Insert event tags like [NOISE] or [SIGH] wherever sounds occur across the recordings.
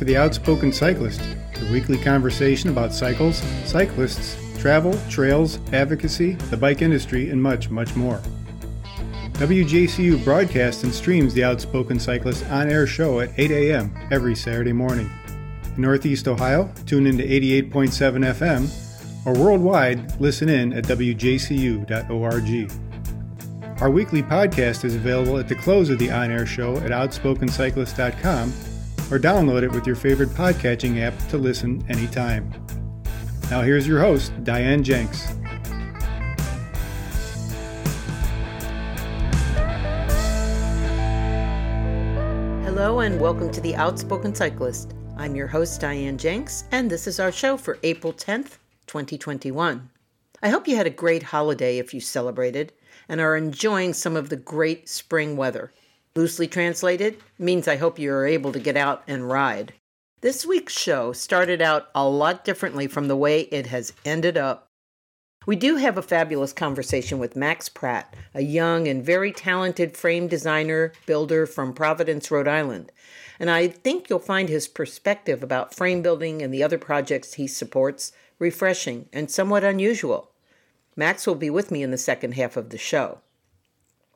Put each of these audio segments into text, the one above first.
for the Outspoken Cyclist, the weekly conversation about cycles, cyclists, travel, trails, advocacy, the bike industry, and much, much more. WJCU broadcasts and streams the Outspoken Cyclist on air show at 8 a.m. every Saturday morning. In Northeast Ohio, tune in to 88.7 FM, or worldwide, listen in at WJCU.org. Our weekly podcast is available at the close of the on air show at outspokencyclist.com or download it with your favorite podcatching app to listen anytime. Now, here's your host, Diane Jenks. Hello, and welcome to the Outspoken Cyclist. I'm your host, Diane Jenks, and this is our show for April 10th, 2021. I hope you had a great holiday if you celebrated and are enjoying some of the great spring weather. Loosely translated, means I hope you are able to get out and ride. This week's show started out a lot differently from the way it has ended up. We do have a fabulous conversation with Max Pratt, a young and very talented frame designer builder from Providence, Rhode Island. And I think you'll find his perspective about frame building and the other projects he supports refreshing and somewhat unusual. Max will be with me in the second half of the show.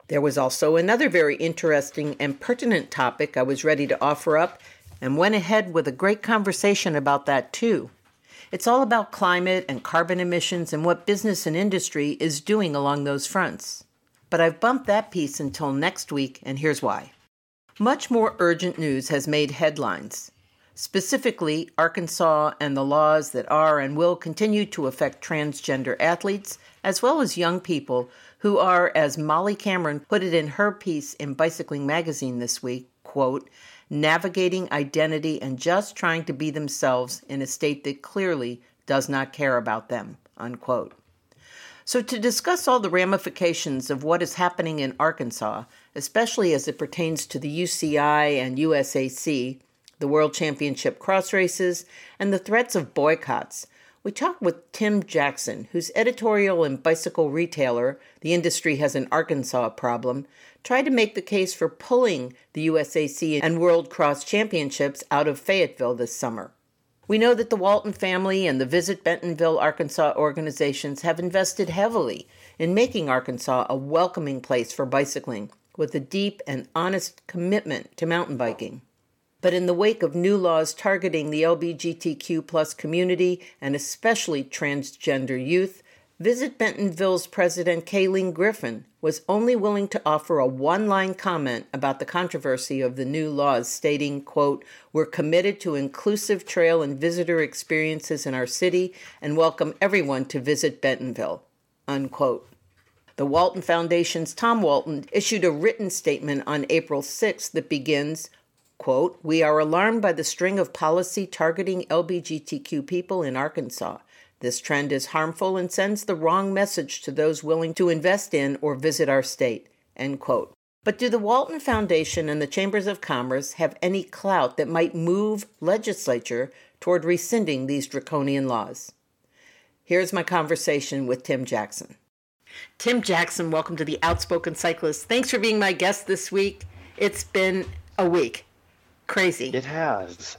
There was also another very interesting and pertinent topic I was ready to offer up and went ahead with a great conversation about that too. It's all about climate and carbon emissions and what business and industry is doing along those fronts. But I've bumped that piece until next week, and here's why. Much more urgent news has made headlines specifically Arkansas and the laws that are and will continue to affect transgender athletes, as well as young people who are, as Molly Cameron put it in her piece in Bicycling Magazine this week, quote, navigating identity and just trying to be themselves in a state that clearly does not care about them, unquote. So, to discuss all the ramifications of what is happening in Arkansas, especially as it pertains to the UCI and USAC, the World Championship cross races, and the threats of boycotts. We talked with Tim Jackson, whose editorial in Bicycle Retailer, The Industry Has an Arkansas Problem, tried to make the case for pulling the USAC and World Cross Championships out of Fayetteville this summer. We know that the Walton family and the Visit Bentonville, Arkansas organizations have invested heavily in making Arkansas a welcoming place for bicycling with a deep and honest commitment to mountain biking. But in the wake of new laws targeting the LGBTQ plus community and especially transgender youth, Visit Bentonville's president Kalene Griffith was only willing to offer a one-line comment about the controversy of the new laws stating, quote, "We're committed to inclusive trail and visitor experiences in our city and welcome everyone to visit Bentonville." Unquote. The Walton Foundation's Tom Walton issued a written statement on April 6 that begins, Quote, We are alarmed by the string of policy targeting LGBTQ people in Arkansas. This trend is harmful and sends the wrong message to those willing to invest in or visit our state. End quote. But do the Walton Foundation and the Chambers of Commerce have any clout that might move legislature toward rescinding these draconian laws? Here's my conversation with Tim Jackson. Tim Jackson, welcome to the Outspoken Cyclist. Thanks for being my guest this week. It's been a week. Crazy. It has.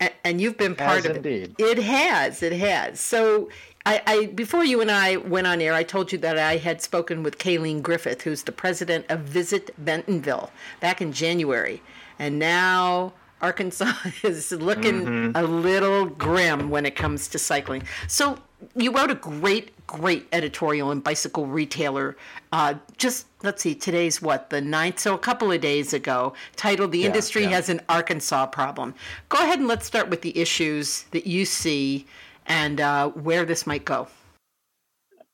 And, and you've been part of indeed. it. It has. It has. So I, I, before you and I went on air, I told you that I had spoken with Kalene Griffith, who's the president of Visit Bentonville, back in January, and now Arkansas [LAUGHS] is looking Mm-hmm. a little grim when it comes to cycling. So you wrote a great, great editorial in Bicycle Retailer. Uh, just let's see, today's what the ninth, so a couple of days ago, titled "The Industry yeah. Has an Arkansas Problem." Go ahead and let's start with the issues that you see and uh, where this might go.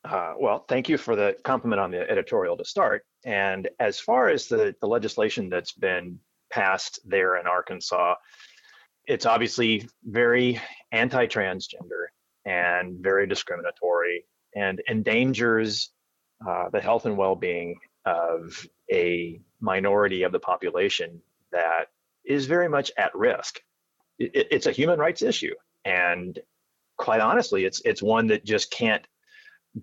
Uh, well, thank you for the compliment on the editorial to start. And as far as the, the legislation that's been passed there in Arkansas, it's obviously very anti transgender and very discriminatory and endangers uh, the health and well being of a minority of the population that is very much at risk. It, it's a human rights issue. And quite honestly, it's it's one that just can't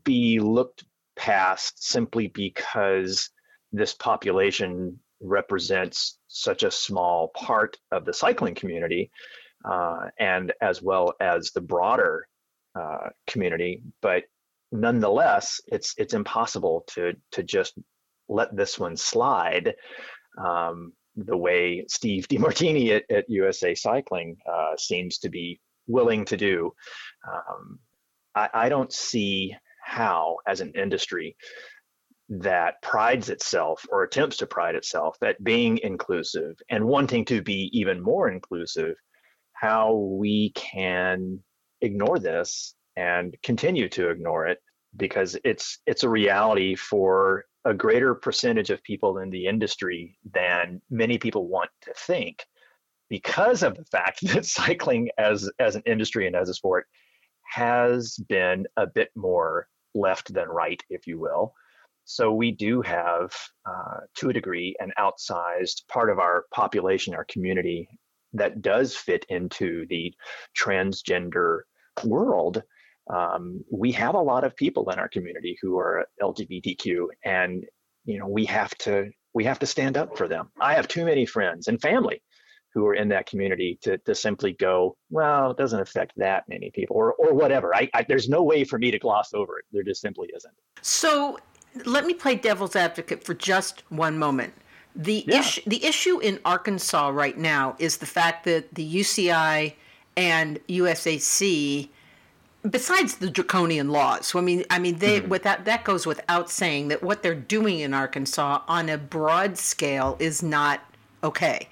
be looked past simply because this population represents such a small part of the cycling community uh, and as well as the broader uh, community. But nonetheless, it's it's impossible to to just let this one slide. Um, the way Steve [LAUGHS] DeMartini at, at USA Cycling uh, seems to be willing to do. Um, I, I don't see how, as an industry, that prides itself or attempts to pride itself at being inclusive and wanting to be even more inclusive, how we can ignore this and continue to ignore it because it's it's a reality for a greater percentage of people in the industry than many people want to think because of the fact [LAUGHS] that cycling as as an industry and as a sport has been a bit more left than right if you will so we do have uh, to a degree an outsized part of our population our community that does fit into the transgender world um, we have a lot of people in our community who are LGBTQ, and you know we have to we have to stand up for them. I have too many friends and family who are in that community to to simply go, well, it doesn't affect that many people, or or whatever. I, I there's no way for me to gloss over it. There just simply isn't. So let me play devil's advocate for just one moment. The yeah. issue the issue in Arkansas right now is the fact that the UCI and USAC besides the draconian laws so i mean i mean they mm-hmm. that that goes without saying that what they're doing in arkansas on a broad scale is not okay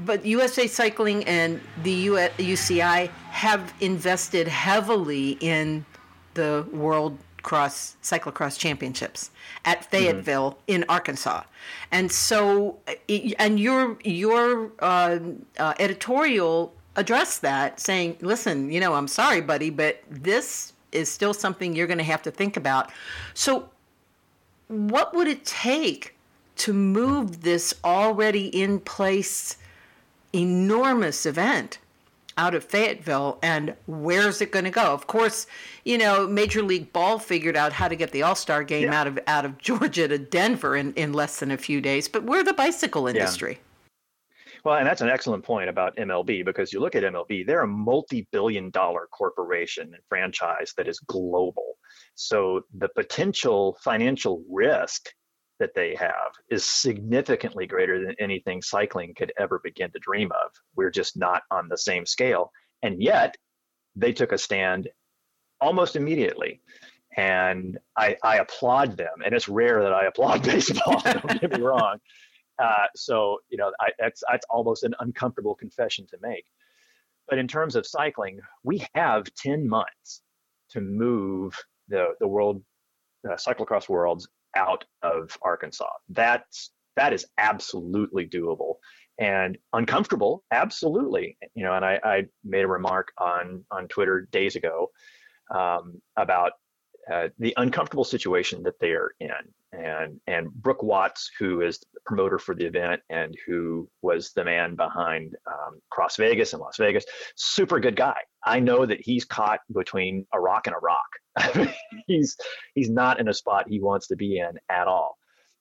but usa cycling and the uci have invested heavily in the world cross cyclocross championships at mm-hmm. fayetteville mm-hmm. in arkansas and so and your your uh, uh, editorial addressed that, saying, listen, you know, I'm sorry, buddy, but this is still something you're going to have to think about. So, what would it take to move this already in place enormous event out of Fayetteville and where's it going to go? Of course, you know, Major League Ball figured out how to get the All-Star game yeah. out of out of [LAUGHS] Georgia to Denver in, in less than a few days, but we're the bicycle industry. Yeah. Well, and that's an excellent point about MLB because you look at MLB, they're a multi billion dollar corporation and franchise that is global. So the potential financial risk that they have is significantly greater than anything cycling could ever begin to dream of. We're just not on the same scale. And yet, they took a stand almost immediately. And I, I applaud them. And it's rare that I applaud [LAUGHS] baseball, don't get me wrong. Uh, so you know I, that's that's almost an uncomfortable confession to make. But in terms of cycling, we have 10 months to move the the world uh, cyclocross worlds out of Arkansas. That's that is absolutely doable and uncomfortable absolutely you know and I, I made a remark on on twitter days ago um, about uh, the uncomfortable situation that they are in. And and Brook Watts, who is the promoter for the event and who was the man behind um, Cross Vegas and Las Vegas, super good guy. I know that he's caught between a rock and a rock. [LAUGHS] he's he's not in a spot he wants to be in at all.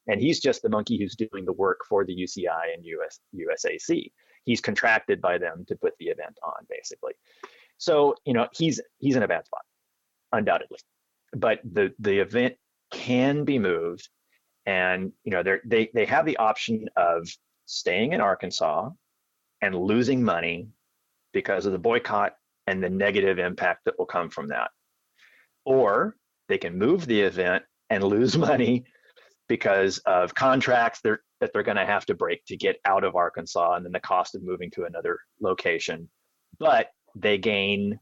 And he's just the monkey who's doing the work for the UCI and US, USAC. He's contracted by them to put the event on, basically. So you know he's he's in a bad spot, undoubtedly but the the event can be moved. And you know they they have the option of staying in Arkansas and losing money because of the boycott and the negative impact that will come from that. Or they can move the event and lose [LAUGHS] money because of contracts they're, that they're going to have to break to get out of Arkansas and then the cost of moving to another location. But they gain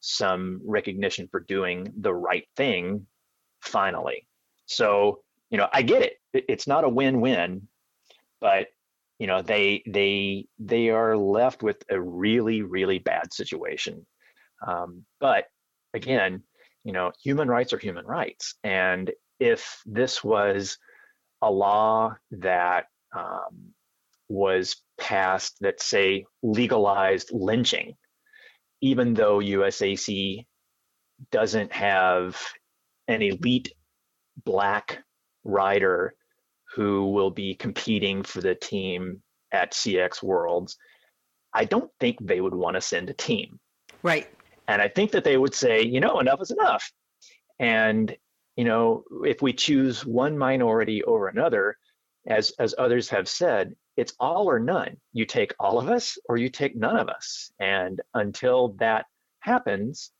some recognition for doing the right thing finally. So, you know, I get it. It's not a win-win, but you know, they they they are left with a really really bad situation. Um, but again, you know, human rights are human rights, and if this was a law that um, was passed that say legalized lynching even though USAC doesn't have an elite black rider who will be competing for the team at CX Worlds, I don't think they would want to send a team. Right. And I think that they would say, you know, enough is enough. And, you know, if we choose one minority over another, as, as others have said, it's all or none. You take all of us or you take none of us. And until that happens,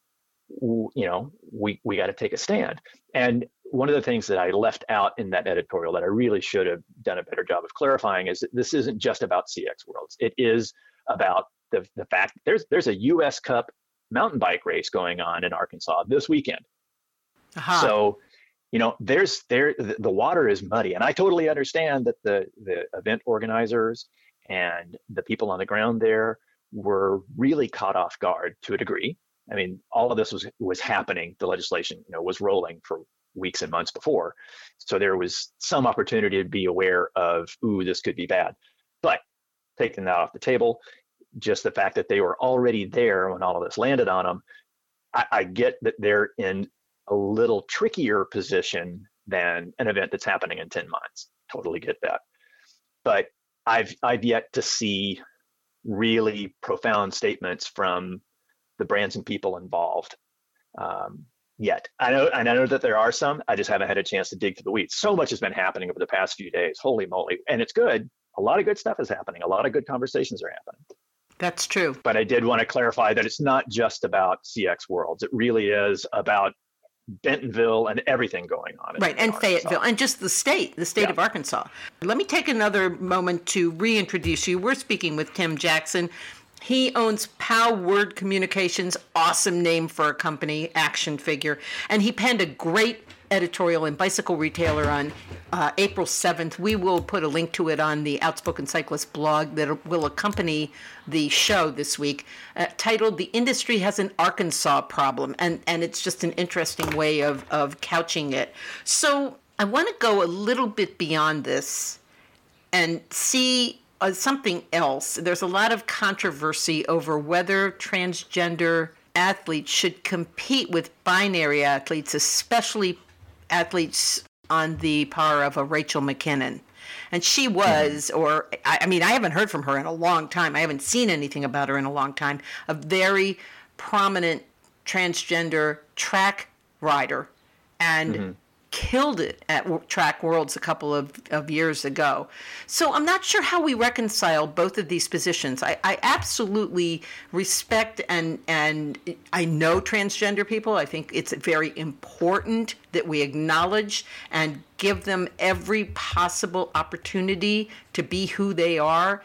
you know, we, we got to take a stand. And one of the things that I left out in that editorial that I really should have done a better job of clarifying is that this isn't just about CX Worlds. It is about the, the fact there's there's a US Cup mountain bike race going on in Arkansas this weekend. Uh-huh. So, you know, there's there the, the water is muddy, and I totally understand that the the event organizers and the people on the ground there were really caught off guard to a degree. I mean, all of this was was happening. The legislation, you know, was rolling for weeks and months before, so there was some opportunity to be aware of, ooh, this could be bad. But taking that off the table, just the fact that they were already there when all of this landed on them, I, I get that they're in a little trickier position than an event that's happening in 10 months. Totally get that. But I've I've yet to see really profound statements from the brands and people involved um, yet. I know and I know that there are some. I just haven't had a chance to dig through the weeds. So much has been happening over the past few days. Holy moly! And it's good. A lot of good stuff is happening. A lot of good conversations are happening. That's true. But I did want to clarify that it's not just about CX Worlds. It really is about Bentonville and everything going on. Right, and Fayetteville, and just the state, the state yeah. of Arkansas. Let me take another moment to reintroduce you. We're speaking with Tim Jackson. He owns POW Word Communications, awesome name for a company, action figure. And he penned a great editorial in Bicycle Retailer on uh, April 7th. We will put a link to it on the Outspoken Cyclist blog that will accompany the show this week, uh, titled The Industry Has an Arkansas Problem. And, and it's just an interesting way of, of couching it. So I want to go a little bit beyond this and see uh, something else. There's a lot of controversy over whether transgender athletes should compete with binary athletes, especially athletes on the par of a Rachel McKinnon. And she was, or I, I mean, I haven't heard from her in a long time. I haven't seen anything about her in a long time. A very prominent transgender track rider. And mm-hmm killed it at Track Worlds a couple of, of years ago. So I'm not sure how we reconcile both of these positions. I, I absolutely respect and and I know transgender people. I think it's very important that we acknowledge and give them every possible opportunity to be who they are.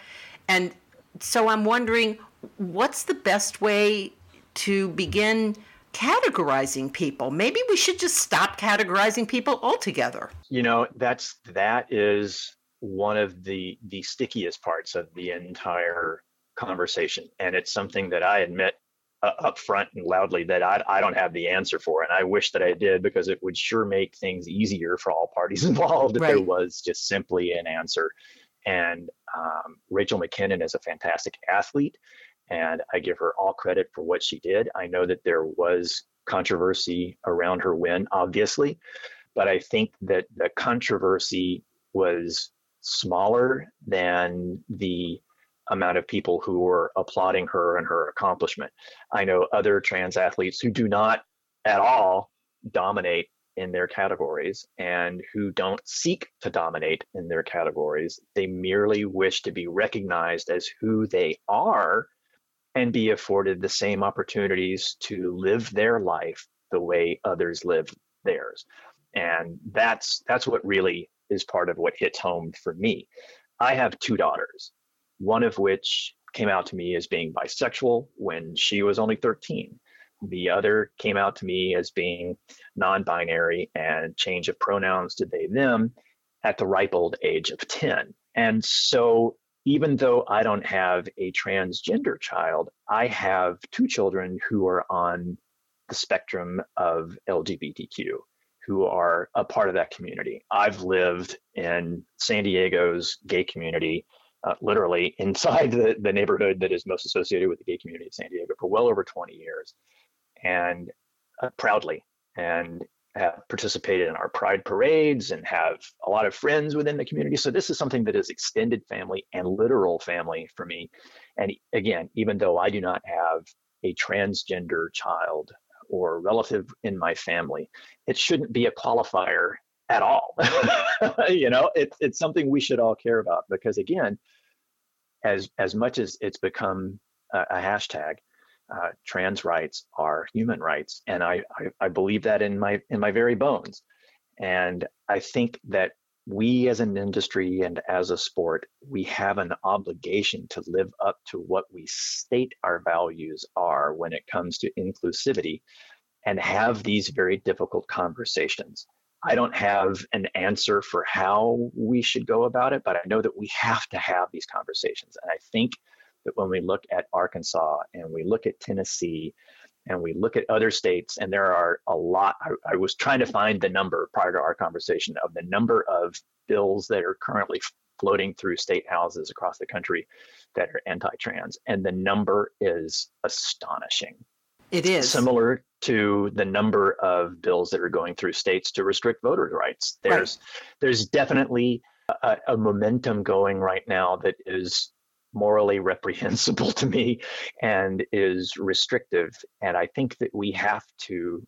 And so I'm wondering what's the best way to begin categorizing people. Maybe we should just stop categorizing people altogether. You know, that's that is one of the the stickiest parts of the entire conversation and it's something that I admit uh, up front and loudly that I, I don't have the answer for and I wish that I did because it would sure make things easier for all parties [LAUGHS] involved if right. there was just simply an answer and um, Rachel McKinnon is a fantastic athlete and I give her all credit for what she did. I know that there was controversy around her win, obviously, but I think that the controversy was smaller than the amount of people who were applauding her and her accomplishment. I know other trans athletes who do not at all dominate in their categories and who don't seek to dominate in their categories. They merely wish to be recognized as who they are and be afforded the same opportunities to live their life the way others live theirs. And that's that's what really is part of what hits home for me. I have two daughters, one of which came out to me as being bisexual when she was only 13. The other came out to me as being non binary and change of pronouns to they, them at the ripe old age of 10. And so even though I don't have a transgender child, I have two children who are on the spectrum of LGBTQ, who are a part of that community. I've lived in San Diego's gay community, uh, literally [LAUGHS] inside the, the neighborhood that is most associated with the gay community of San Diego for well over 20 years, and uh, proudly. And have participated in our pride parades and have a lot of friends within the community. So this is something that is extended family and literal family for me. And again, even though I do not have a transgender child or relative in my family, it shouldn't be a qualifier at all. [LAUGHS] you know, it's it's something we should all care about because again, as as much as it's become a, a hashtag, uh, trans rights are human rights, and I, I I believe that in my in my very bones. And I think that we as an industry and as a sport, we have an obligation to live up to what we state our values are when it comes to inclusivity and have these very difficult conversations. I don't have an answer for how we should go about it, but I know that we have to have these conversations. And I think that when we look at Arkansas and we look at Tennessee and we look at other states, and there are a lot, I, I was trying to find the number prior to our conversation of the number of bills that are currently floating through state houses across the country that are anti trans, and the number is astonishing. It is similar to the number of bills that are going through states to restrict voter rights. There's right. there's definitely a, a, momentum going right now that is morally reprehensible [LAUGHS] to me and is restrictive. And I think that we have to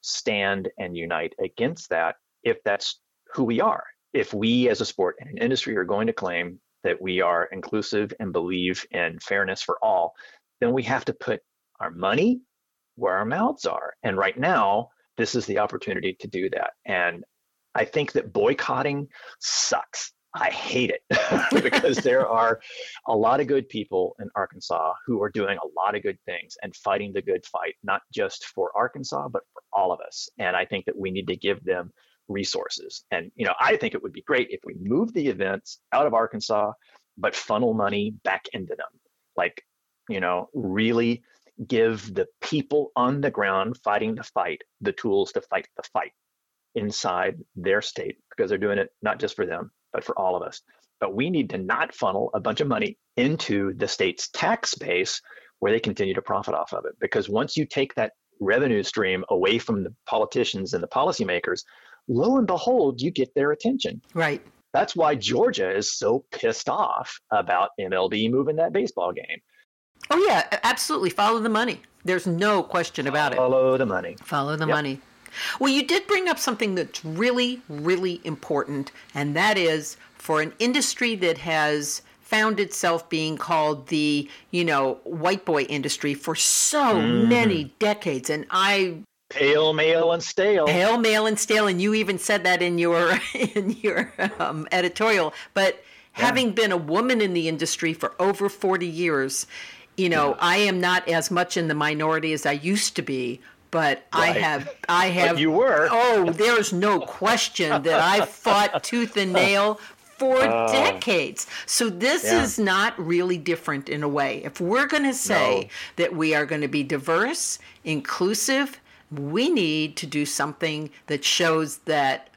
stand and unite against that if that's who we are. If we as a sport and an industry are going to claim that we are inclusive and believe in fairness for all, then we have to put our money where our mouths are. And right now, this is the opportunity to do that. And I think that boycotting sucks. I hate it [LAUGHS] because there are a lot of good people in Arkansas who are doing a lot of good things and fighting the good fight, not just for Arkansas, but for all of us. And I think that we need to give them resources. And, you know, I think it would be great if we move the events out of Arkansas, but funnel money back into them. Like, you know, really give the people on the ground fighting the fight the tools to fight the fight inside their state because they're doing it not just for them, but for all of us. But we need to not funnel a bunch of money into the state's tax base where they continue to profit off of it. Because once you take that revenue stream away from the politicians and the policymakers, lo and behold, you get their attention. Right. That's why Georgia is so pissed off about MLB moving that baseball game. Oh yeah, absolutely. Follow the money. There's no question about it. Follow the money. Follow the yep. money. Well, you did bring up something that's really, really important, and that is for an industry that has found itself being called the, you know, white boy industry for so mm-hmm. many decades. And I pale male and stale pale male and stale and you even said that in your [LAUGHS] in your um, editorial but yeah. having been a woman in the industry for over 40 years you know, yeah. I am not as much in the minority as I used to be, but right. I have, I have. But you were. Oh, there's no question that I [LAUGHS] fought tooth and nail for uh, decades. So this yeah. is not really different in a way. If we're going to say no. that we are going to be diverse, inclusive, we need to do something that shows that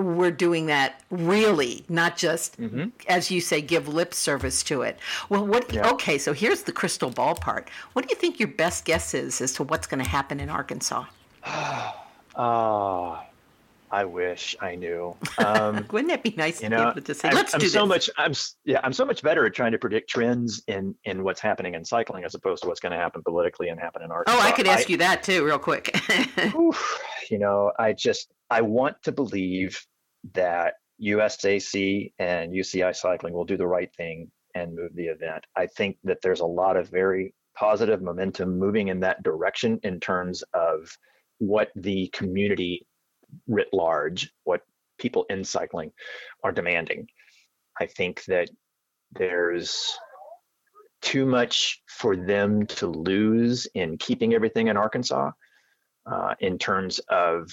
we're doing that really, not just, mm-hmm. as you say, give lip service to it. Well, what? Yeah. Okay, so here's the crystal ball part. What do you think your best guess is as to what's going to happen in Arkansas? oh, [SIGHS] I wish I knew. Um, [LAUGHS] Wouldn't it be nice you know, to say, "Let's I'm do so this"? much. I'm yeah. I'm so much better at trying to predict trends in in what's happening in cycling as opposed to what's going to happen politically and happen in Arkansas. Oh, I could ask I, you that too, real quick. [LAUGHS] oof, you know, I just I want to believe that USAC and UCI Cycling will do the right thing and move the event. I think that there's a lot of very positive momentum moving in that direction in terms of what the community writ large, what people in cycling are demanding. I think that there's too much for them to lose in keeping everything in Arkansas uh, in terms of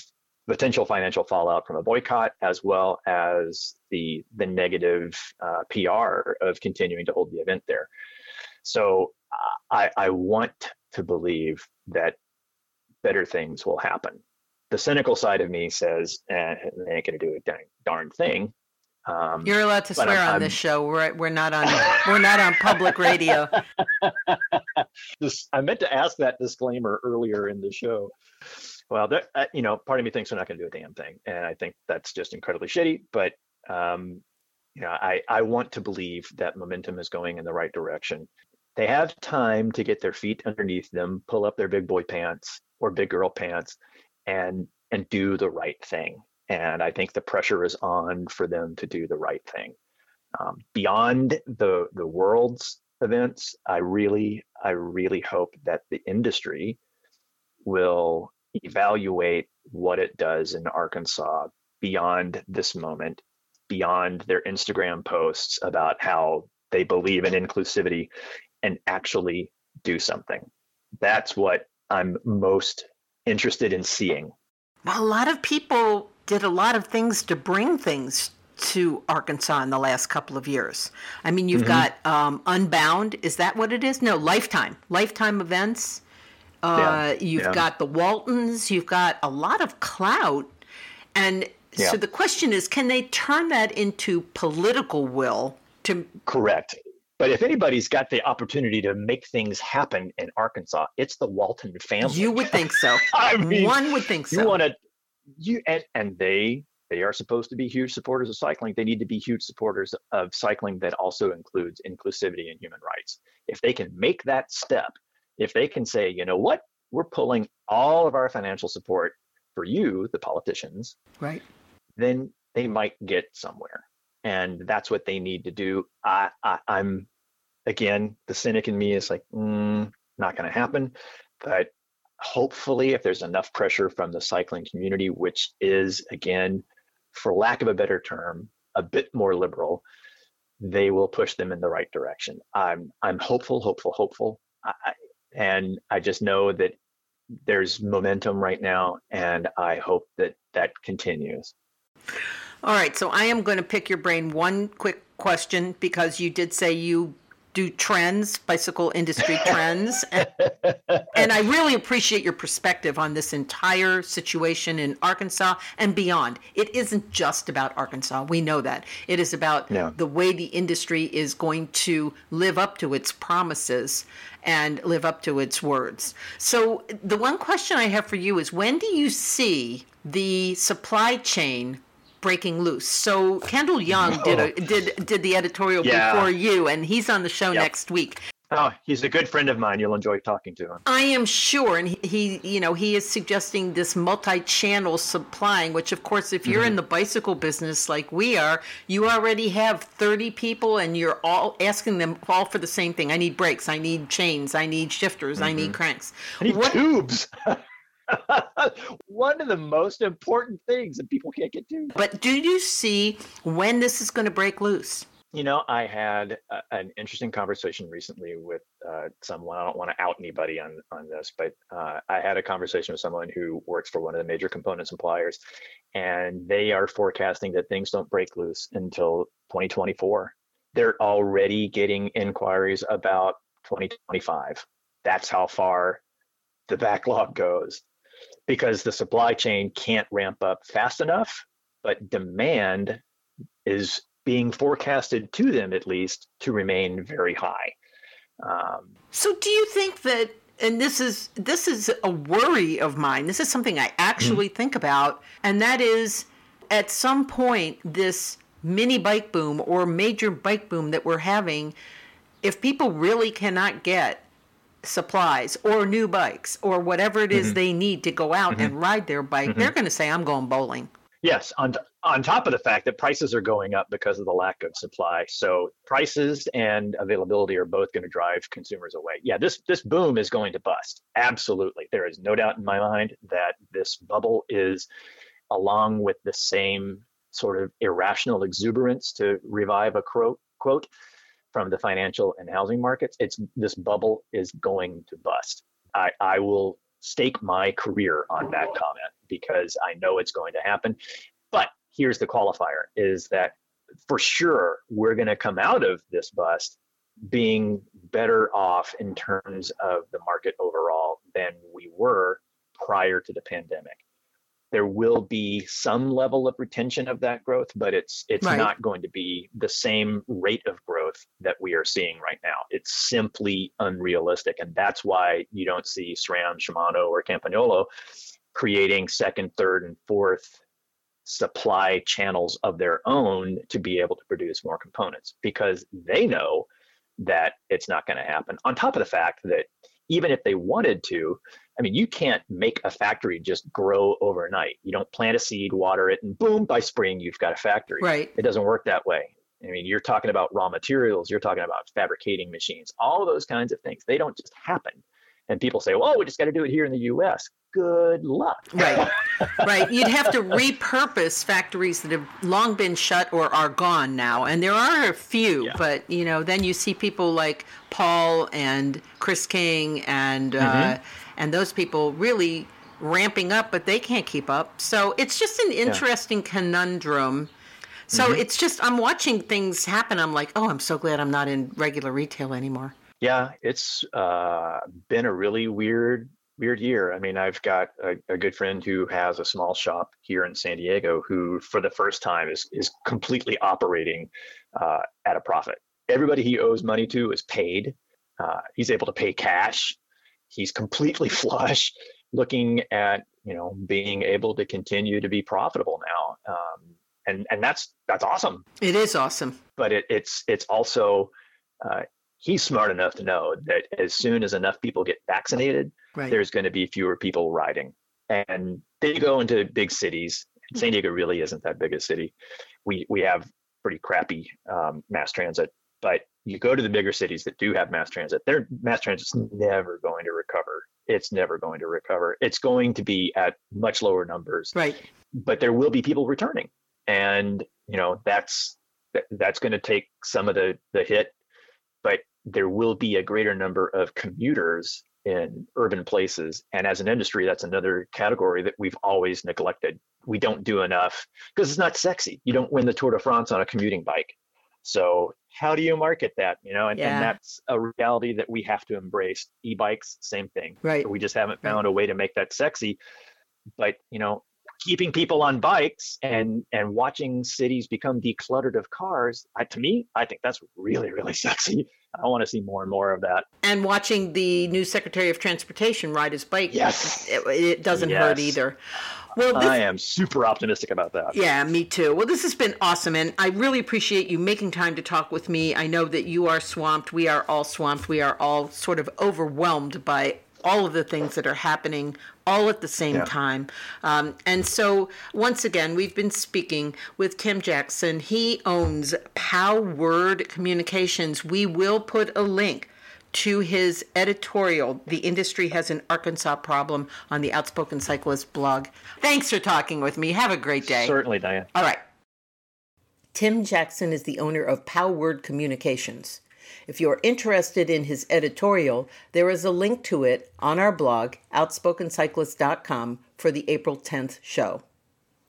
potential financial fallout from a boycott, as well as the the negative uh, PR of continuing to hold the event there. So uh, I, I want to believe that better things will happen. The cynical side of me says, eh, they ain't going to do a darn, darn thing. Um, You're allowed to swear I'm, on this show. We're we're not on we're not on public radio. [LAUGHS] this, I meant to ask that disclaimer earlier in the show. Well, uh, you know, part of me thinks they're not going to do a damn thing, and I think that's just incredibly shitty. But um, you know, I I want to believe that momentum is going in the right direction. They have time to get their feet underneath them, pull up their big boy pants or big girl pants, and and do the right thing. And I think the pressure is on for them to do the right thing. Um, beyond the the world's events, I really I really hope that the industry will evaluate what it does in Arkansas beyond this moment, beyond their Instagram posts about how they believe in inclusivity and actually do something. That's what I'm most interested in seeing. Well, a lot of people did a lot of things to bring things to Arkansas in the last couple of years. I mean, you've mm-hmm. got um, Unbound. Is that what it is? No, Lifetime. Lifetime events. Uh, yeah. You've yeah. got the Waltons. You've got a lot of clout. And yeah. so the question is can they turn that into political will to. Correct. But if anybody's got the opportunity to make things happen in Arkansas, it's the Walton family. You would think so. [LAUGHS] I mean, one would think so. You want to, you and, and they they are supposed to be huge supporters of cycling. They need to be huge supporters of cycling that also includes inclusivity and human rights. If they can make that step, if they can say, you know what, we're pulling all of our financial support for you, the politicians, right? Then they might get somewhere, and that's what they need to do. I, I am again, the cynic in me is like, mm, not going to happen, but hopefully, if there's enough pressure from the cycling community, which is again, for lack of a better term, a bit more liberal, they will push them in the right direction. I'm I'm hopeful, hopeful, hopeful. I, and I just know that there's momentum right now, and I hope that that continues. All right, so I am going to pick your brain one quick question because you did say you do trends, bicycle industry trends. And, and, I really appreciate your perspective on this entire situation in Arkansas and beyond. It isn't just about Arkansas. We know that. It is about yeah. the way the industry is going to live up to its promises and live up to its words. So, the one question I have for you is when do you see the supply chain breaking loose. So Kendall Young did a, did did the editorial yeah. before you, and he's on the show yep. next week. Oh, he's a good friend of mine. You'll enjoy talking to him. I am sure, and he, he you know, he is suggesting this multi-channel supplying. Which, of course, if you're mm-hmm. in the bicycle business like we are, you already have 30 people, and you're all asking them all for the same thing. I need brakes. I need chains. I need shifters. Mm-hmm. I need mm-hmm. cranks. I need what, tubes. [LAUGHS] [LAUGHS] One of the most important things that people can't get to. But do you see when this is going to break loose? You know, I had a, an interesting conversation recently with uh, someone. I don't want to out anybody on on this, but uh, I had a conversation with someone who works for one of the major component suppliers, and they are forecasting that things don't break loose until 2024. They're already getting inquiries about 2025. That's how far the backlog goes because the supply chain can't ramp up fast enough, but demand is being forecasted to them at least to remain very high. Um, so, do you think that? And this is this is a worry of mine. This is something I actually mm-hmm. think about, and that is, at some point, this mini bike boom or major bike boom that we're having, if people really cannot get supplies or new bikes or whatever it is mm-hmm. they need to go out mm-hmm. and ride their bike, mm-hmm. they're going to say, I'm going bowling. Yes, on, on top of the fact that prices are going up because of the lack of supply. So prices and availability are both going to drive consumers away. Yeah, this this boom is going to bust. Absolutely. There is no doubt in my mind that this bubble is along with the same sort of irrational exuberance to revive a quote quote from the financial and housing markets, it's this bubble is going to bust. I, I will stake my career on that comment because I know it's going to happen. But here's the qualifier is that for sure we're going to come out of this bust being better off in terms of the market overall than we were prior to the pandemic there will be some level of retention of that growth, but it's it's right. not going to be the same rate of growth that we are seeing right now. It's simply unrealistic, and that's why you don't see SRAM, Shimano, or Campagnolo creating second, third, and fourth supply channels of their own to be able to produce more components because they know that it's not going to happen. On top of the fact that even if they wanted to, I mean, you can't make a factory just grow overnight. You don't plant a seed, water it, and boom, by spring, you've got a factory. Right. It doesn't work that way. I mean, you're talking about raw materials, you're talking about fabricating machines, all of those kinds of things. They don't just happen. And people say, well, we just got to do it here in the US. Good luck. Right. [LAUGHS] right. You'd have to repurpose factories that have long been shut or are gone now. And there are a few, yeah. but you know, then you see people like Paul and Chris King and uh, mm-hmm. uh, and those people really ramping up, but they can't keep up. So it's just an interesting yeah. conundrum. So mm-hmm. it's just I'm watching things happen. I'm like, oh, I'm so glad I'm not in regular retail anymore. Yeah, it's uh, been a really weird, weird year. I mean, I've got a, a, good friend who has a small shop here in San Diego who, for the first time, is is completely operating uh, at a profit. Everybody he owes money to is paid. Uh, he's able to pay cash. He's completely [LAUGHS] flush, looking at you know being able to continue to be profitable now. Um, and and that's that's awesome. It is awesome. But it, it's it's also uh, he's smart enough to know that as soon as enough people get vaccinated, right. there's going to be fewer people riding. And they go into big cities. San Diego really isn't that big a city. We we have pretty crappy um, mass transit, but you go to the bigger cities that do have mass transit. Their mass transit's never going to recover. It's never going to recover. It's going to be at much lower numbers. Right. But there will be people returning, and you know that's that's going to take some of the the hit but there will be a greater number of commuters in urban places. And as an industry, that's another category that we've always neglected. We don't do enough because it's not sexy. You don't win the Tour de France on a commuting bike. So how do you market that? You know, and, yeah. and that's a reality that we have to embrace. E-bikes, same thing. Right. We just haven't found right. a way to make that sexy. But you know, keeping people on bikes and and watching cities become decluttered of cars I, to me i think that's really really [LAUGHS] sexy i want to see more and more of that and watching the new secretary of transportation ride his bike yes it, it doesn't yes. hurt either well, this, I am super optimistic about that. Yeah, me too. Well, this has been awesome, and I really appreciate you making time to talk with me. I know that you are swamped. We are all swamped. We are all sort of overwhelmed by all of the things that are happening all at the same yeah. time. Um, and so, once again, we've been speaking with Tim Jackson. He owns Pow Word Communications. We will put a link to his editorial, The Industry Has an Arkansas Problem, on the Outspoken Cyclist blog. Thanks for talking with me. Have a great day. Certainly, Diane. All right. Tim Jackson is the owner of Pow Word Communications. If you're interested in his editorial, there is a link to it on our blog, outspokencyclist.com, for the April 10th show.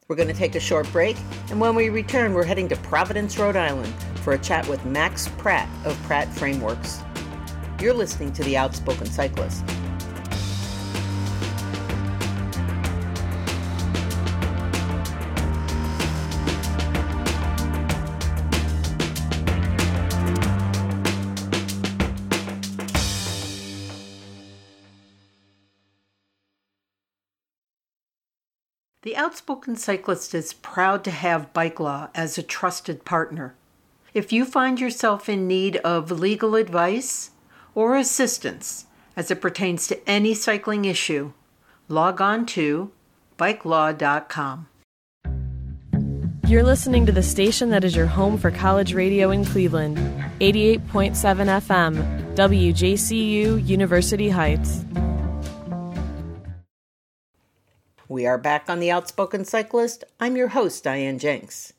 We're going to take a short break, and when we return, we're heading to Providence, Rhode Island for a chat with Max Pratt of Pratt Frameworks. You're listening to The Outspoken Cyclist. The Outspoken Cyclist is proud to have Bike Law as a trusted partner. If you find yourself in need of legal advice or assistance as it pertains to any cycling issue, log on to bikelaw.com. You're listening to the station that is your home for college radio in Cleveland, 88.7 FM, WJCU University Heights. We are back on The Outspoken Cyclist. I'm your host, Diane Jenks.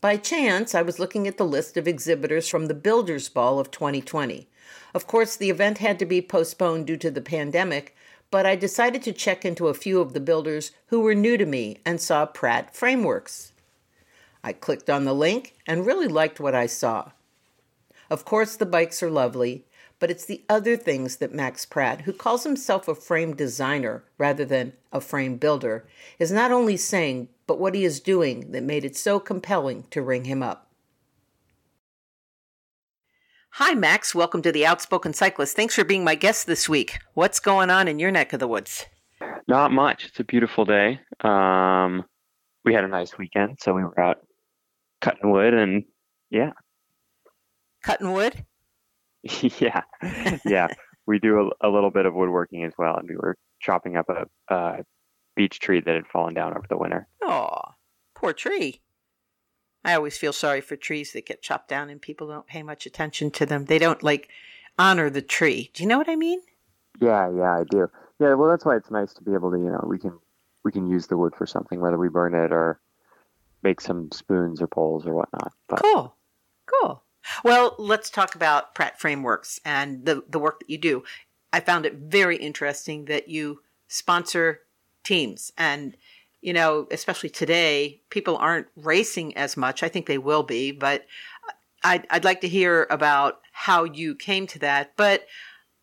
By chance, I was looking at the list of exhibitors from the Builders Ball of 2020. Of course, the event had to be postponed due to the pandemic, but I decided to check into a few of the builders who were new to me and saw Pratt Frameworks. I clicked on the link and really liked what I saw. Of course, the bikes are lovely, but it's the other things that Max Pratt, who calls himself a frame designer rather than a frame builder, is not only saying, but what he is doing that made it so compelling to ring him up. Hi, Max. Welcome to the Outspoken Cyclist. Thanks for being my guest this week. What's going on in your neck of the woods? Not much. It's a beautiful day. Um, we had a nice weekend, so we were out cutting wood and yeah. Cutting wood? [LAUGHS] yeah. Yeah. we do a, a, little bit of woodworking as well, and we were chopping up a, a beech tree that had fallen down over the winter. Oh, poor tree. I always feel sorry for trees that get chopped down and people don't pay much attention to them. They don't like honor the tree. Do you know what I mean? Yeah, yeah, I do. Yeah, well, that's why it's nice to be able to, you know, we can we can use the wood for something, whether we burn it or make some spoons or poles or whatnot. But. Cool, cool. Well, let's talk about Pratt Frameworks and the the work that you do. I found it very interesting that you sponsor teams and you know, especially today, people aren't racing as much. I think they will be, but I'd, I'd like to hear about how you came to that. But